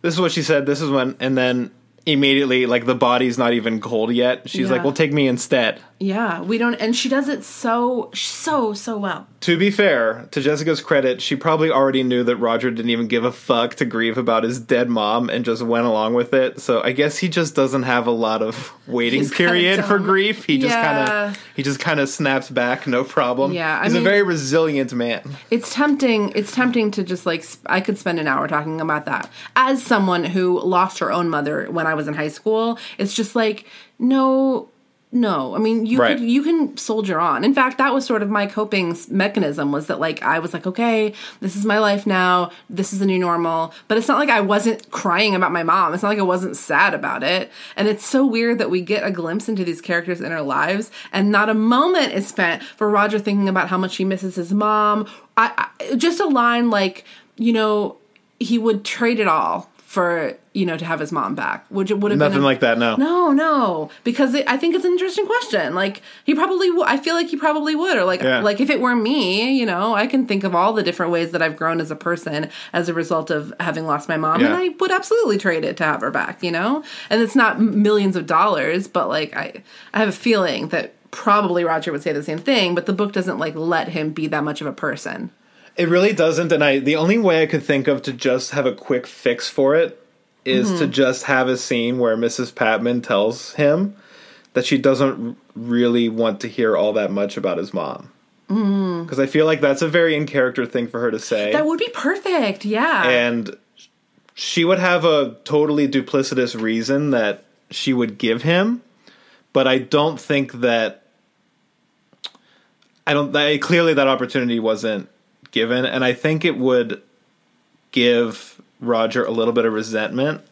"This is what she said. This is when," and then immediately, like the body's not even cold yet. She's Yeah. like, "Well, take me instead." Yeah. We don't, and she does it so, so, so well. To be fair, to Jessica's credit, she probably already knew that Roger didn't even give a fuck to grieve about his dead mom and just went along with it. So I guess he just doesn't have a lot of waiting He's period for grief. He just Yeah. kind of he just kind of snaps back, no problem. Yeah, I he's mean- a very resilient man. It's tempting. It's tempting to just like sp- I could spend an hour talking about that. As someone who lost her own mother when I was in high school, it's just like no, no. I mean, you Right. could, you can soldier on. In fact, that was sort of my coping mechanism. Was that like I was like, okay, this is my life now. This is the new normal. But it's not like I wasn't crying about my mom. It's not like I wasn't sad about it. And it's so weird that we get a glimpse into these characters in our lives, and not a moment is spent for Roger thinking about how much he misses his mom. I, I just a line like, you know, he would trade it all for you know to have his mom back. Would it would have Nothing been a- like that. No. no, no, because it, I think it's an interesting question. Like he probably, w- I feel like he probably would, or like, Yeah. like if it were me, you know, I can think of all the different ways that I've grown as a person as a result of having lost my mom, and I would absolutely trade it to have her back, you know. And it's not millions of dollars, but like I, I have a feeling that probably Roger would say the same thing, but the book doesn't like let him be that much of a person. It really doesn't, and I the only way I could think of to just have a quick fix for it is Mm-hmm. to just have a scene where Mrs. Patman tells him that she doesn't really want to hear all that much about his mom. Because I feel like that's a very in character thing for her to say, Mm-hmm. That would be perfect, yeah. and she would have a totally duplicitous reason that she would give him, but I don't think that. I don't. I, clearly, that opportunity wasn't given, and I think it would give Roger a little bit of resentment.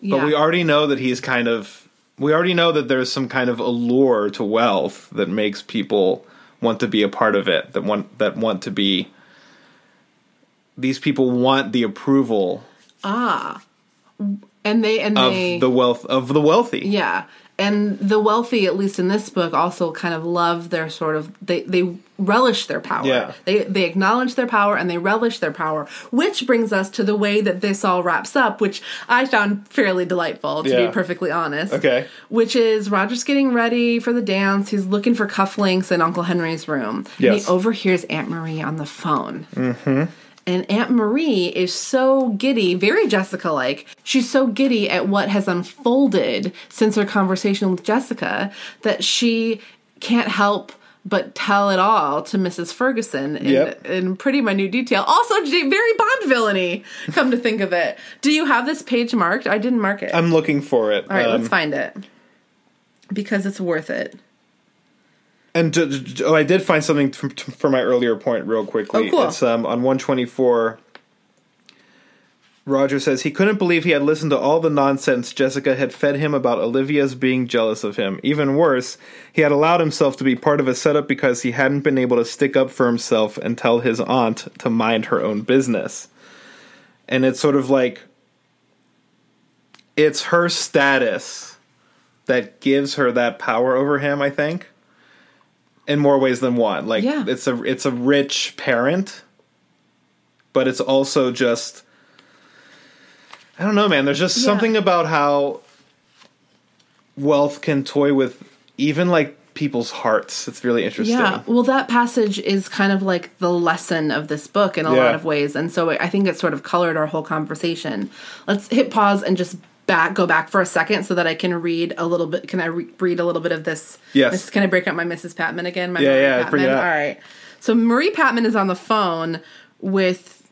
yeah. But we already know that he's kind of. We already know that there's some kind of allure to wealth that makes people want to be a part of it. That want that want to be. These people want the approval Ah. and they and of they the wealth of the wealthy. Yeah. And the wealthy, at least in this book, also kind of love their sort of they they relish their power. Yeah. They they acknowledge their power and they relish their power, which brings us to the way that this all wraps up, which I found fairly delightful, to Yeah. be perfectly honest. Okay. Which is Roger's getting ready for the dance. He's looking for cufflinks in Uncle Henry's room. And Yes. he overhears Aunt Marie on the phone. Mm-hmm. And Aunt Marie is so giddy, very Jessica like. She's so giddy at what has unfolded since her conversation with Jessica that she can't help but tell it all to Mrs. Ferguson in, Yep. in pretty minute detail. Also, very Bond villainy, come to think of it. Do you have this page marked? I didn't mark it. I'm looking for it. all right, Um, let's find it. Because it's worth it. And to, to- oh, I did find something from, for my earlier point, real quickly. Oh, cool. It's um, on 124. Roger says he couldn't believe he had listened to all the nonsense Jessica had fed him about Olivia's being jealous of him. Even worse, he had allowed himself to be part of a setup because he hadn't been able to stick up for himself and tell his aunt to mind her own business. And it's sort of like it's her status that gives her that power over him, I think. In more ways than one. Like Yeah. it's a it's a rich parent, but it's also just I don't know, man. There's just Yeah. something about how wealth can toy with even like people's hearts. It's really interesting. Yeah, well, that passage is kind of like the lesson of this book in a Yeah. lot of ways, and so I think it sort of colored our whole conversation. Let's hit pause and just back go back for a second so that I can read a little bit. Can I re- read a little bit of this? Yes. This, can I break up my Mrs. Patman again? My Yeah, Marie yeah, bring it Patman? up. All right. So Marie Patman is on the phone with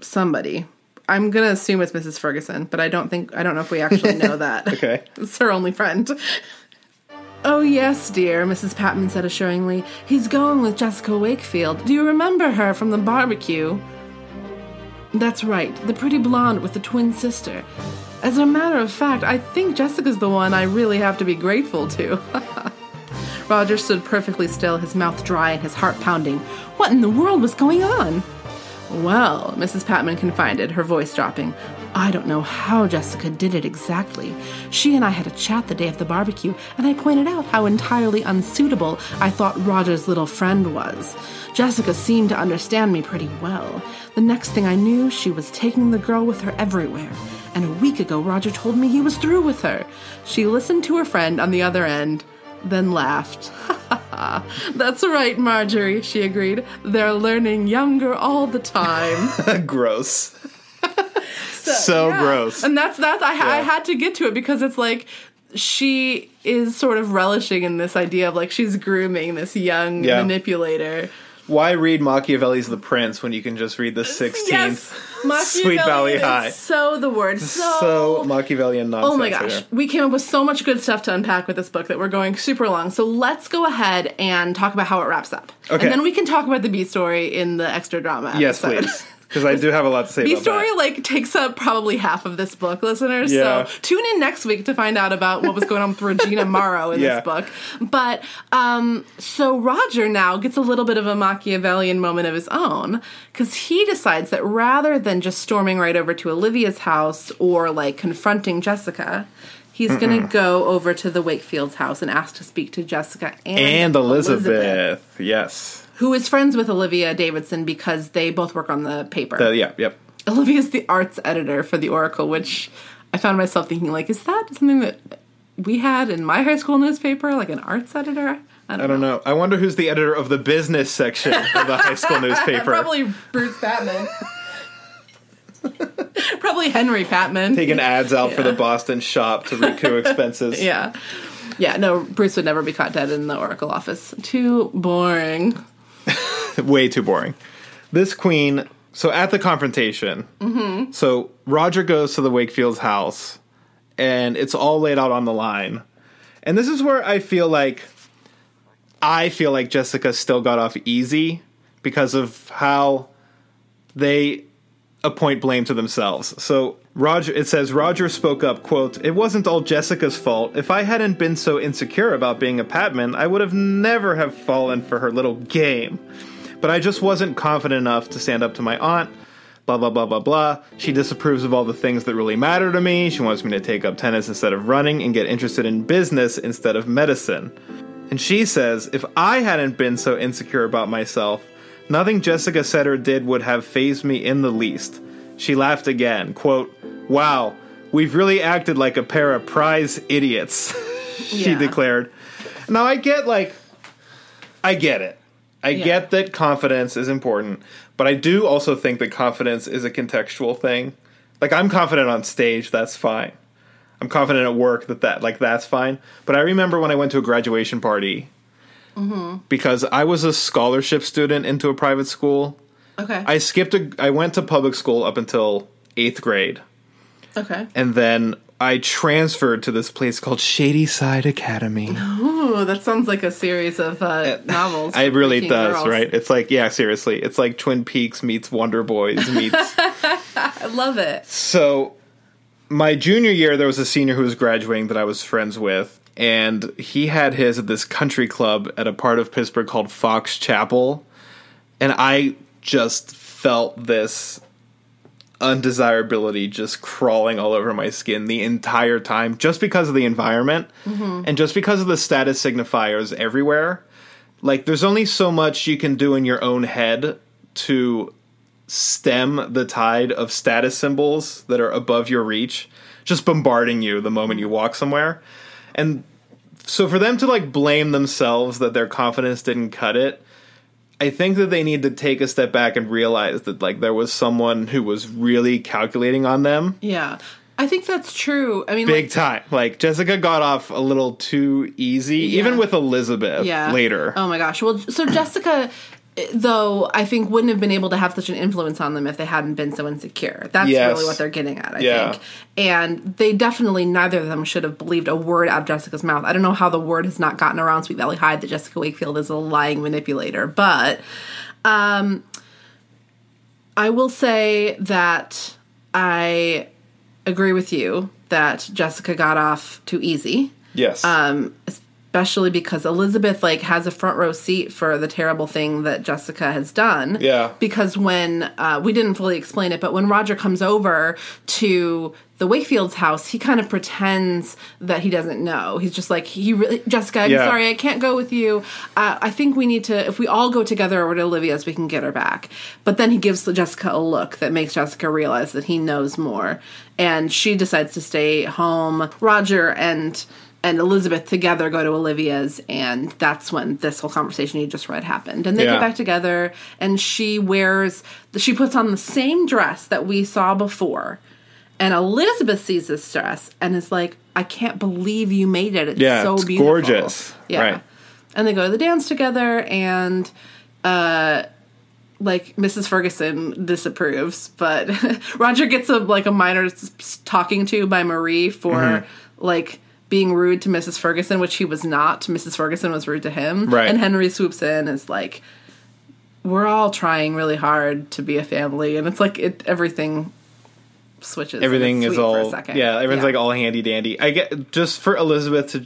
somebody. I'm gonna assume it's Mrs. Ferguson, but I don't think I don't know if we actually know (laughs) that. Okay. (laughs) It's her only friend. Oh, yes, dear, Mrs. Patman said assuringly. He's going with Jessica Wakefield. Do you remember her from the barbecue? That's right, the pretty blonde with the twin sister. As a matter of fact, I think Jessica's the one I really have to be grateful to. (laughs) Roger stood perfectly still, his mouth dry and his heart pounding. What in the world was going on? Well, Mrs. Patman confided, her voice dropping. I don't know how Jessica did it exactly. She and I had a chat the day of the barbecue, and I pointed out how entirely unsuitable I thought Roger's little friend was. Jessica seemed to understand me pretty well. The next thing I knew, she was taking the girl with her everywhere. And a week ago, Roger told me he was through with her. She listened to her friend on the other end, then laughed. (laughs) That's right, Marjorie, she agreed. They're learning younger all the time. (laughs) gross. (laughs) so Yeah. gross. And that's that's I, I had to get to it because it's like she is sort of relishing in this idea of like she's grooming this young Yeah. manipulator. Why read Machiavelli's The Prince when you can just read the 16th Yes, Sweet Valley High? So the word so, So Machiavellian nonsense. Oh my gosh, here. we came up with so much good stuff to unpack with this book that we're going super long. So let's go ahead and talk about how it wraps up. Okay. And then we can talk about the B story in the extra drama. Yes, episode. please. (laughs) Because I do have a lot to say B story like takes up probably half of this book, listeners. Yeah. So tune in next week to find out about what was going on with Regina Morrow in Yeah. this book. But um, so Roger now gets a little bit of a Machiavellian moment of his own because he decides that rather than just storming right over to Olivia's house or like confronting Jessica. He's going to go over to the Wakefield's house and ask to speak to Jessica and, And Elizabeth. Yes. Who is friends with Olivia Davidson because they both work on the paper. Uh, yeah, yep. Olivia's the arts editor for the Oracle, which I found myself thinking, like, is that something that we had in my high school newspaper, like an arts editor? I don't, I don't know. I wonder who's the editor of the business section of the high school (laughs) newspaper. Probably Bruce Patman. (laughs) Probably Henry Patman. Taking ads out for the Boston shop to recoup (laughs) expenses. yeah. Yeah, no, Bruce would never be caught dead in the Oracle office. Too boring. (laughs) Way too boring. This queen. So at the confrontation, so Roger goes to the Wakefield's house, and it's all laid out on the line. And this is where I feel like I feel like Jessica still got off easy because of how they appoint blame to themselves. So Roger it says Roger spoke up, quote, "It wasn't all Jessica's fault. If I hadn't been so insecure about being a Patman, I would have never have fallen for her little game. But I just wasn't confident enough to stand up to my aunt." Blah blah blah blah blah. She disapproves of all the things that really matter to me. She wants me to take up tennis instead of running and get interested in business instead of medicine. And she says, if I hadn't been so insecure about myself, nothing Jessica said or did would have fazed me in the least. She laughed again, quote, Wow, we've really acted like a pair of prize idiots, (laughs) she Yeah. declared. Now I get like I get it. I Yeah. get that confidence is important, but I do also think that confidence is a contextual thing. Like I'm confident on stage, that's fine. I'm confident at work that that like that's fine. But I remember when I went to a graduation party because I was a scholarship student into a private school. Okay. I skipped a I went to public school up until 8th grade okay. and then I transferred to this place called Shady Side Academy. Ooh, that sounds like a series of uh, novels. (laughs) It really does, girls. right? It's like, yeah, seriously. It's like Twin Peaks meets Wonder Boys meets (laughs) I love it. So, my junior year, there was a senior who was graduating that I was friends with, and he had his at this country club at a part of Pittsburgh called Fox Chapel, and I just felt this undesirability just crawling all over my skin the entire time just because of the environment mm-hmm. and just because of the status signifiers everywhere. Like there's only so much you can do in your own head to stem the tide of status symbols that are above your reach just bombarding you the moment you walk somewhere and so for them to like blame themselves that their confidence didn't cut it I think that they need to take a step back and realize that like there was someone who was really calculating on them Yeah. I think that's true. I mean, big like, time. Like Jessica got off a little too easy, even with Elizabeth yeah. later. Oh my gosh. Well, so Jessica, though, I think wouldn't have been able to have such an influence on them if they hadn't been so insecure. That's Yes. really what they're getting at, I Yeah. think. And they definitely, neither of them should have believed a word out of Jessica's mouth. I don't know how the word has not gotten around Sweet Valley High that Jessica Wakefield is a lying manipulator, but um, I will say that I agree with you that Jessica got off too easy yes. um, especially because Elizabeth like has a front row seat for the terrible thing that Jessica has done. Yeah. Because when uh, we didn't fully explain it, but when Roger comes over to the Wakefield's house, he kind of pretends that he doesn't know. He's just like, he really, Jessica, I'm Yeah. sorry, I can't go with you. Uh, I think we need to, if we all go together over to Olivia's, we can get her back. But then he gives Jessica a look that makes Jessica realize that he knows more. And she decides to stay home. Roger and and Elizabeth together go to Olivia's, and that's when this whole conversation you just read happened. And they Yeah. get back together, and she wears, she puts on the same dress that we saw before. And Elizabeth sees this dress and is like, I can't believe you made it. It's Yeah, so it's beautiful. gorgeous. Yeah. Right. And they go to the dance together, and uh, like Mrs. Ferguson disapproves, but (laughs) Roger gets a like a minor talking to by Marie for Mm-hmm. like being rude to Mrs. Ferguson, which he was not. Mrs. Ferguson was rude to him, Right. And Henry swoops in and is like, "We're all trying really hard to be a family," and it's like it everything switches. everything is sweet for a all second. yeah everyone's like all handy dandy i get just for elizabeth to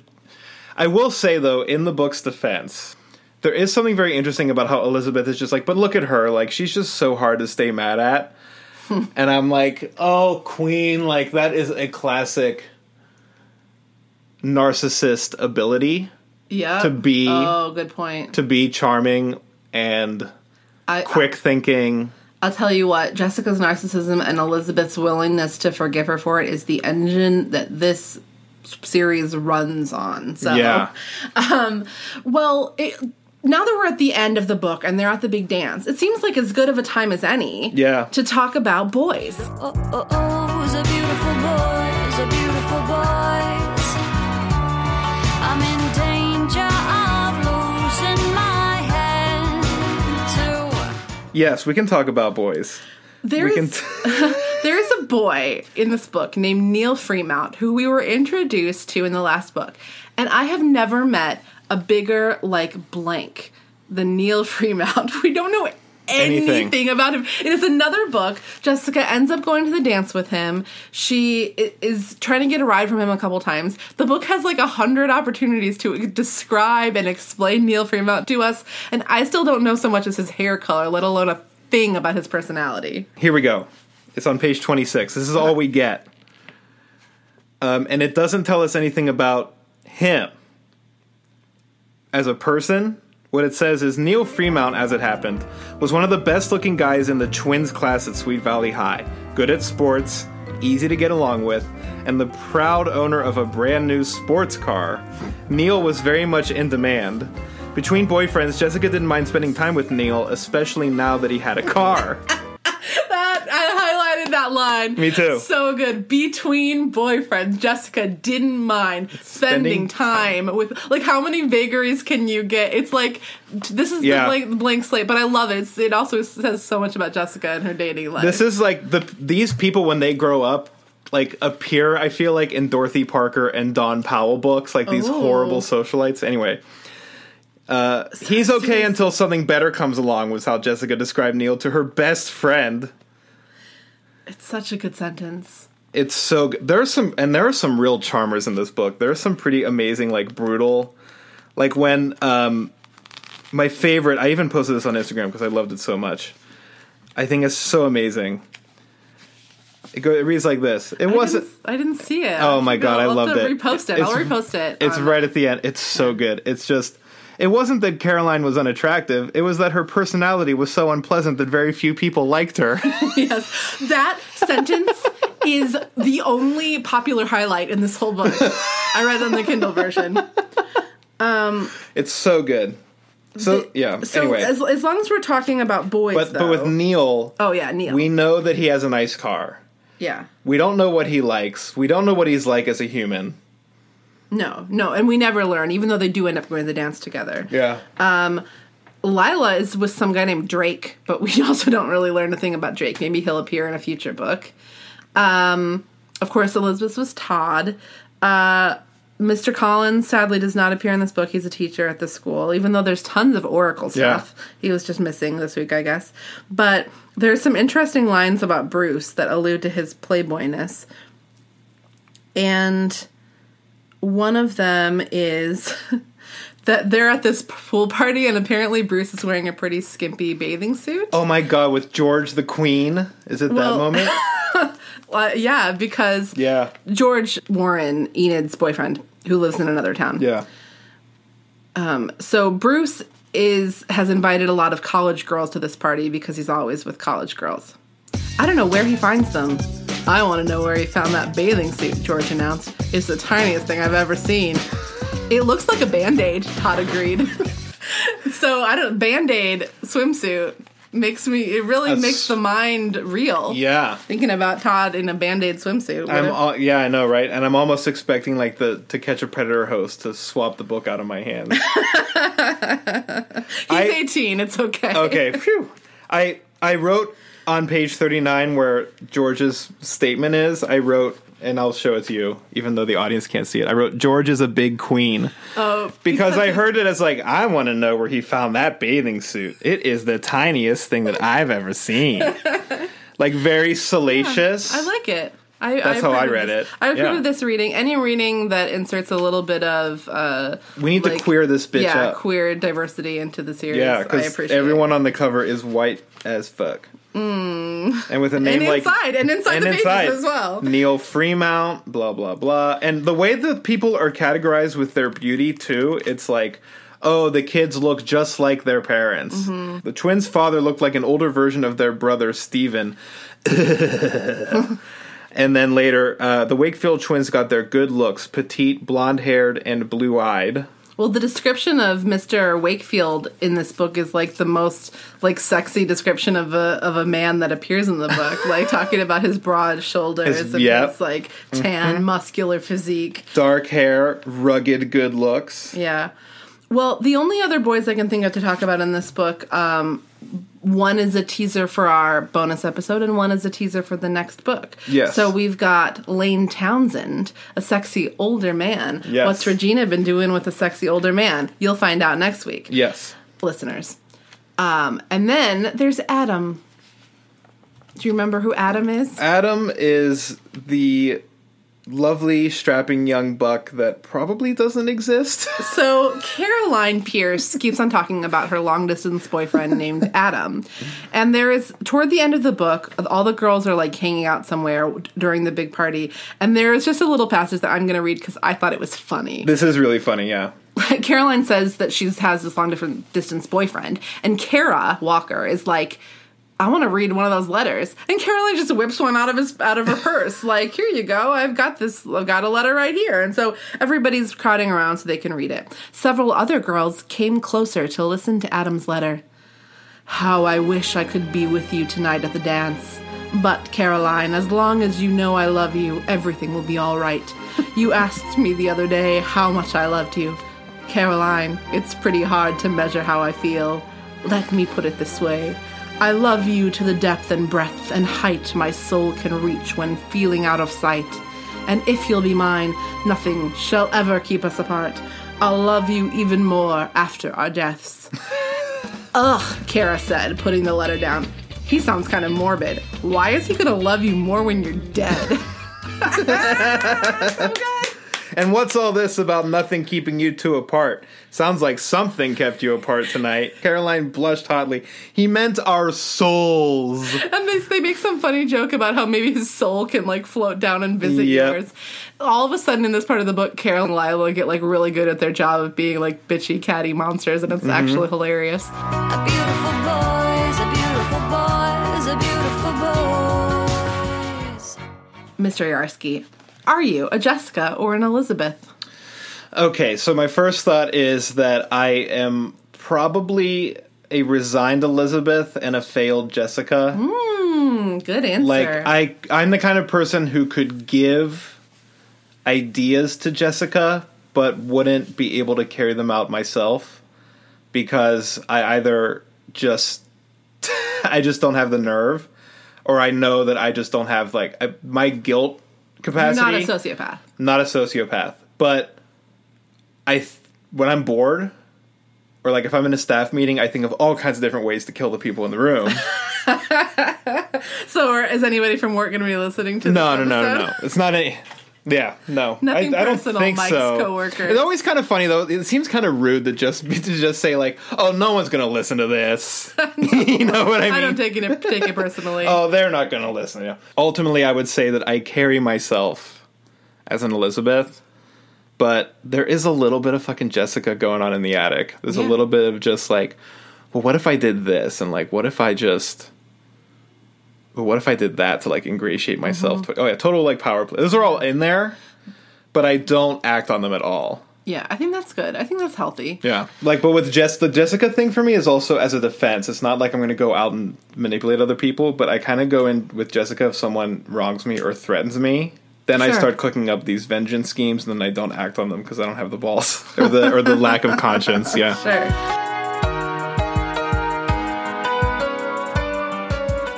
i will say though in the book's defense there is something very interesting about how elizabeth is just like but look at her like she's just so hard to stay mad at (laughs) and i'm like oh queen like that is a classic narcissist ability yeah to be- Oh, good point. to be charming and I, quick thinking I'll tell you what, Jessica's narcissism and Elizabeth's willingness to forgive her for it is the engine that this series runs on. So, yeah (laughs) um well, it, now that we're at the end of the book and they're at the big dance, it seems like as good of a time as any Yeah. to talk about boys. Oh, oh, oh, the beautiful boys, the beautiful boys. Yes we can talk about boys There's (laughs) t- (laughs) there's a boy in this book named Neil Fremont who we were introduced to in the last book. And I have never met a bigger, like, blank than Neil (laughs) Fremont. We don't know anything, Anything. about him. It is another book. Jessica ends up going to the dance with him. She is trying to get a ride from him a couple times. The book has like a hundred opportunities to describe and explain Neil Fremont to us, and I still don't know so much as his hair color, let alone a thing about his personality. Here we go. It's on page 26. This is all we get. Um, and it doesn't tell us anything about him. As a person, what it says is Neil Fremont, as it happened, was one of the best looking guys in the twins class at Sweet Valley High. Good at sports, easy to get along with, and the proud owner of a brand new sports car. Neil was very much in demand. Between boyfriends, Jessica didn't mind spending time with Neil, especially now that he had a car. (laughs) That I highlighted that line. Me too. So good. Between boyfriends, Jessica didn't mind spending, Spending time, with like how many vagaries can you get? It's like this is Yeah. the blank, blank slate, but I love it. It's, it also says so much about Jessica and her dating life. This is like the these people when they grow up like appear I feel like in Dorothy Parker and Dawn Powell books like these Ooh. horrible socialites. Anyway, uh, he's okay until something better comes along was how Jessica described Neil to her best friend. It's such a good sentence. It's so good. There are some, and there are some real charmers in this book. There are some pretty amazing, like brutal, like when um, my favorite. I even posted this on Instagram because I loved it so much. I think it's so amazing. It, go, it reads like this. It I wasn't. didn't, I didn't see it. Oh my God, I I'll have loved it. Repost it. I'll It's- repost it. It's on- right at the end. It's so good. It's just. It wasn't that Caroline was unattractive. It was that her personality was so unpleasant that very few people liked her. (laughs) yes, that sentence is the only popular highlight in this whole book. I read on the Kindle version. Um, it's so good. So yeah. So anyway, as, as long as we're talking about boys, but though, but with Neil, oh yeah, Neil. we know that he has a nice car. yeah, We don't know what he likes. We don't know what he's like as a human. No, no, and we never learn, even though they do end up going to the dance together. Yeah. Lila is with some guy named Drake, but we (laughs) also don't really learn a thing about Drake. Maybe he'll appear in a future book. Um, of course, Elizabeth was Todd. Uh, Mr. Collins sadly does not appear in this book. He's a teacher at the school, even though there's tons of Oracle Yeah. stuff. He was just missing this week, I guess. But there's some interesting lines about Bruce that allude to his playboyness. And one of them is (laughs) that they're at this pool party, and apparently Bruce is wearing a pretty skimpy bathing suit. oh my god, with George the Queen. Is it that moment? (laughs) Uh, yeah, because Yeah. George Warren, Enid's boyfriend, who lives in another town. Yeah. Um, So Bruce is has invited a lot of college girls to this party because he's always with college girls. I don't know where he finds them. I want to know where he found that bathing suit, George announced. It's the tiniest thing I've ever seen. It looks like a band-aid, Todd agreed. (laughs) so I don't band-aid swimsuit makes me it really That's- makes the mind real. Yeah. Thinking about Todd in a band-aid swimsuit. I'm if- all, yeah, I know, right? And I'm almost expecting like the to catch a predator host to swap the book out of my hand. (laughs) He's I- 18, it's okay. okay, phew. I I wrote on page 39 where George's statement is. I wrote and I'll show it to you even though the audience can't see it. I wrote George is a big queen. Oh, (laughs) Because I heard it as like, I want to know where he found that bathing suit. It is the tiniest thing that I've ever seen. (laughs) like very salacious. I like it. I, That's I how I read this. it. I approve Yeah. of this reading. Any reading that inserts a little bit of uh, we need like- to queer this bitch yeah, up. queer diversity into the series. yeah, I because everyone on the cover is white as fuck. And with a name and like inside and inside and the inside as well. Neil Fremount, blah blah blah. And the way that people are categorized with their beauty too, it's like, oh, the kids look just like their parents. Mm-hmm. The twins' father looked like an older version of their brother Steven. (laughs) and then later, uh, the Wakefield twins got their good looks: petite, blonde-haired, and blue-eyed. Well, the description of Mr. Wakefield in this book is like the most like sexy description of a of a man that appears in the book. (laughs) like talking about his broad shoulders His- and yep. his like tan, muscular physique. Dark hair, rugged good looks. Yeah. Well, the only other boys I can think of to talk about in this book, um, one is a teaser for our bonus episode, and one is a teaser for the next book. Yes. So we've got Lane Townsend, a sexy older man. Yes. What's Regina been doing with a sexy older man? You'll find out next week, Yes. listeners. Um, and then there's Adam. Do you remember who Adam is? Adam is the lovely, strapping young buck that probably doesn't exist. (laughs) So Caroline Pearce keeps on talking about her long distance boyfriend named Adam. And there is toward the end of the book, all the girls are like hanging out somewhere during the big party, and there is just a little passage that I'm going to read cuz I thought it was funny. this is really funny, yeah. (laughs) Caroline says that she has this long distance boyfriend, and Cara Walker is like I want to read one of those letters. And Caroline just whips one out of his out of her purse. (laughs) Like, here you go. I've got this I've got a letter right here. And so everybody's crowding around so they can read it. Several other girls came closer to listen to Adam's letter. How I wish I could be with you tonight at the dance. But, Caroline, as long as you know I love you, everything will be all right. You asked me the other day how much I loved you. Caroline, it's pretty hard to measure how I feel. Let me put it this way I love you to the depth and breadth and height my soul can reach when feeling out of sight. And if you'll be mine, nothing shall ever keep us apart. I'll love you even more after our deaths. (laughs) Ugh, Cara said, putting the letter down. He sounds kind of morbid. Why is he gonna love you more when you're dead? (laughs) (laughs) Oh And what's all this about nothing keeping you two apart? Sounds like something kept you apart tonight. (laughs) Caroline blushed hotly. He meant our souls. (laughs) And they, they make some funny joke about how maybe his soul can like float down and visit Yep. yours. All of a sudden, in this part of the book, Carol and Lila get like really good at their job of being like bitchy, catty monsters, and it's mm-hmm. actually hilarious. A beautiful boys, a beautiful boys, a beautiful boys. Mr. Yarsky, are you a Jessica or an Elizabeth? Okay, so my first thought is that I am probably a resigned Elizabeth and a failed Jessica. Hmm, good answer. Like I I'm the kind of person who could give ideas to Jessica but wouldn't be able to carry them out myself because I either just (laughs) I just don't have the nerve or I know that I just don't have like I, my guilt capacity not a sociopath. not a sociopath, but I th- when I'm bored or like if I'm in a staff meeting, I think of all kinds of different ways to kill the people in the room. (laughs) (laughs) So, or is anybody from work going to be listening to no, this no, no, no, no. It's not any. Yeah, no. Nothing I, I don't personal, think Mike's so. coworkers. It's always kind of funny though. It seems kind of rude to just (laughs) to just say like, "Oh, no one's gonna listen to this." (laughs) (laughs) you know what I mean? I don't take it take it personally. oh, they're not gonna listen. Yeah. Ultimately, I would say that I carry myself as an Elizabeth, but there is a little bit of fucking Jessica going on in the attic. There's a little bit of just like, well, what if I did this, and like, what if I just. What if I did that to like ingratiate myself? Mm-hmm. To, oh yeah, total like power play. Those are all in there, but I don't act on them at all. Yeah, I think that's good. I think that's healthy. Yeah, like, but with Jess, the Jessica thing for me is also as a defense. It's not like I'm going to go out and manipulate other people, but I kind of go in with Jessica if someone wrongs me or threatens me. Then I start cooking up these vengeance schemes, and then I don't act on them because I don't have the balls (laughs) or the or the lack of conscience. Yeah. Sure.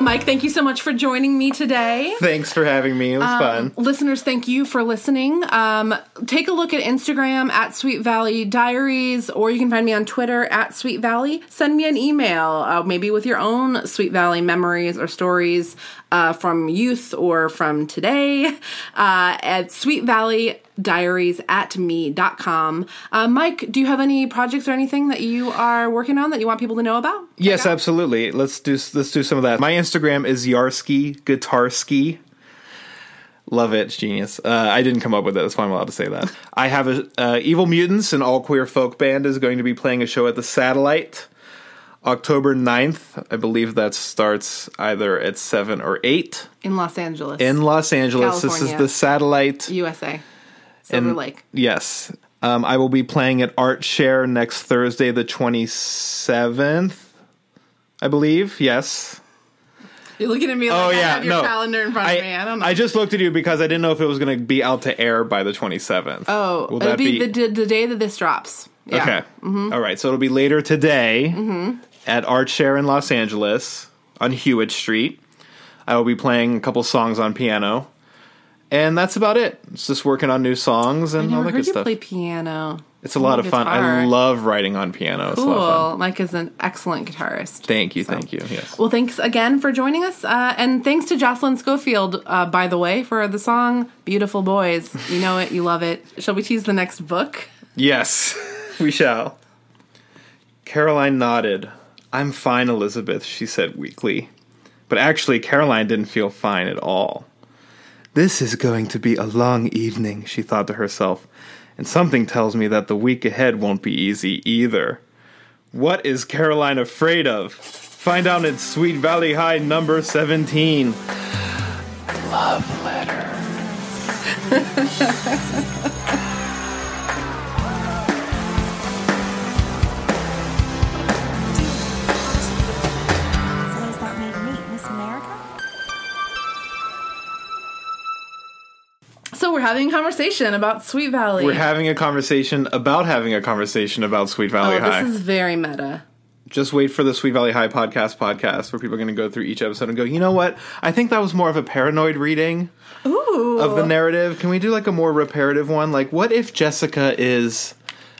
Mike, thank you so much for joining me today. Thanks for having me. It was fun. Listeners, thank you for listening. Um, take a look at Instagram at Sweet Valley Diaries, or you can find me on Twitter at Sweet Valley. Send me an email, uh, maybe with your own Sweet Valley memories or stories uh, from youth or from today uh, at Sweet Valley diaries at me.com. Uh, Mike, do you have any projects or anything that you are working on that you want people to know about? Yes, absolutely. Let's do let's do some of that. My Instagram is Yarsky Guitarski. Love it, genius. Uh, I didn't come up with it. That's why I'm allowed to say that. (laughs) I have a uh, Evil Mutants, an all queer folk band, is going to be playing a show at the Satellite October 9th. I believe that starts either at seven or eight In Los Angeles, in Los Angeles. This is the Satellite. USA, Silver And- Lake. Yes. Um, I will be playing at Art Share next Thursday, the 27th, I believe. Yes. You're looking at me like Oh, I yeah. have your no. calendar in front of me. I don't know. I just looked at you because I didn't know if it was going to be out to air by the 27th. Oh, Will it'll that be, be, the, the day that this drops. Yeah. Okay. All right. So it'll be later today at Art Share in Los Angeles on Hewitt Street. I will be playing a couple songs on piano. And that's about it. It's just working on new songs I and all that heard good you stuff. play piano. It's a lot of fun. I guitar. love writing on piano. It's a lot of fun. Cool. Mike is an excellent guitarist. Thank you, So- thank you. Yes. Well, thanks again for joining us. Uh, and thanks to Jocelyn Schofield, uh, by the way, for the song Beautiful Boys. You know it, you love it. Shall we tease the next book? Yes, (laughs) we shall. Caroline nodded. I'm fine, Elizabeth, she said weakly. But actually, Caroline didn't feel fine at all. This is going to be a long evening, she thought to herself, and something tells me that the week ahead won't be easy either. What is Caroline afraid of? Find out in Sweet Valley High number 17. Love letter. (laughs) we're having a conversation about Sweet Valley. We're having a conversation about having a conversation about Sweet Valley oh, High. this is very meta. Just wait for the Sweet Valley High podcast podcast where people are going to go through each episode and go, you know what? I think that was more of a paranoid reading Ooh. of the narrative. Can we do like a more reparative one? Like, what if Jessica is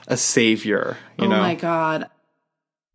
a savior? You oh know? my god.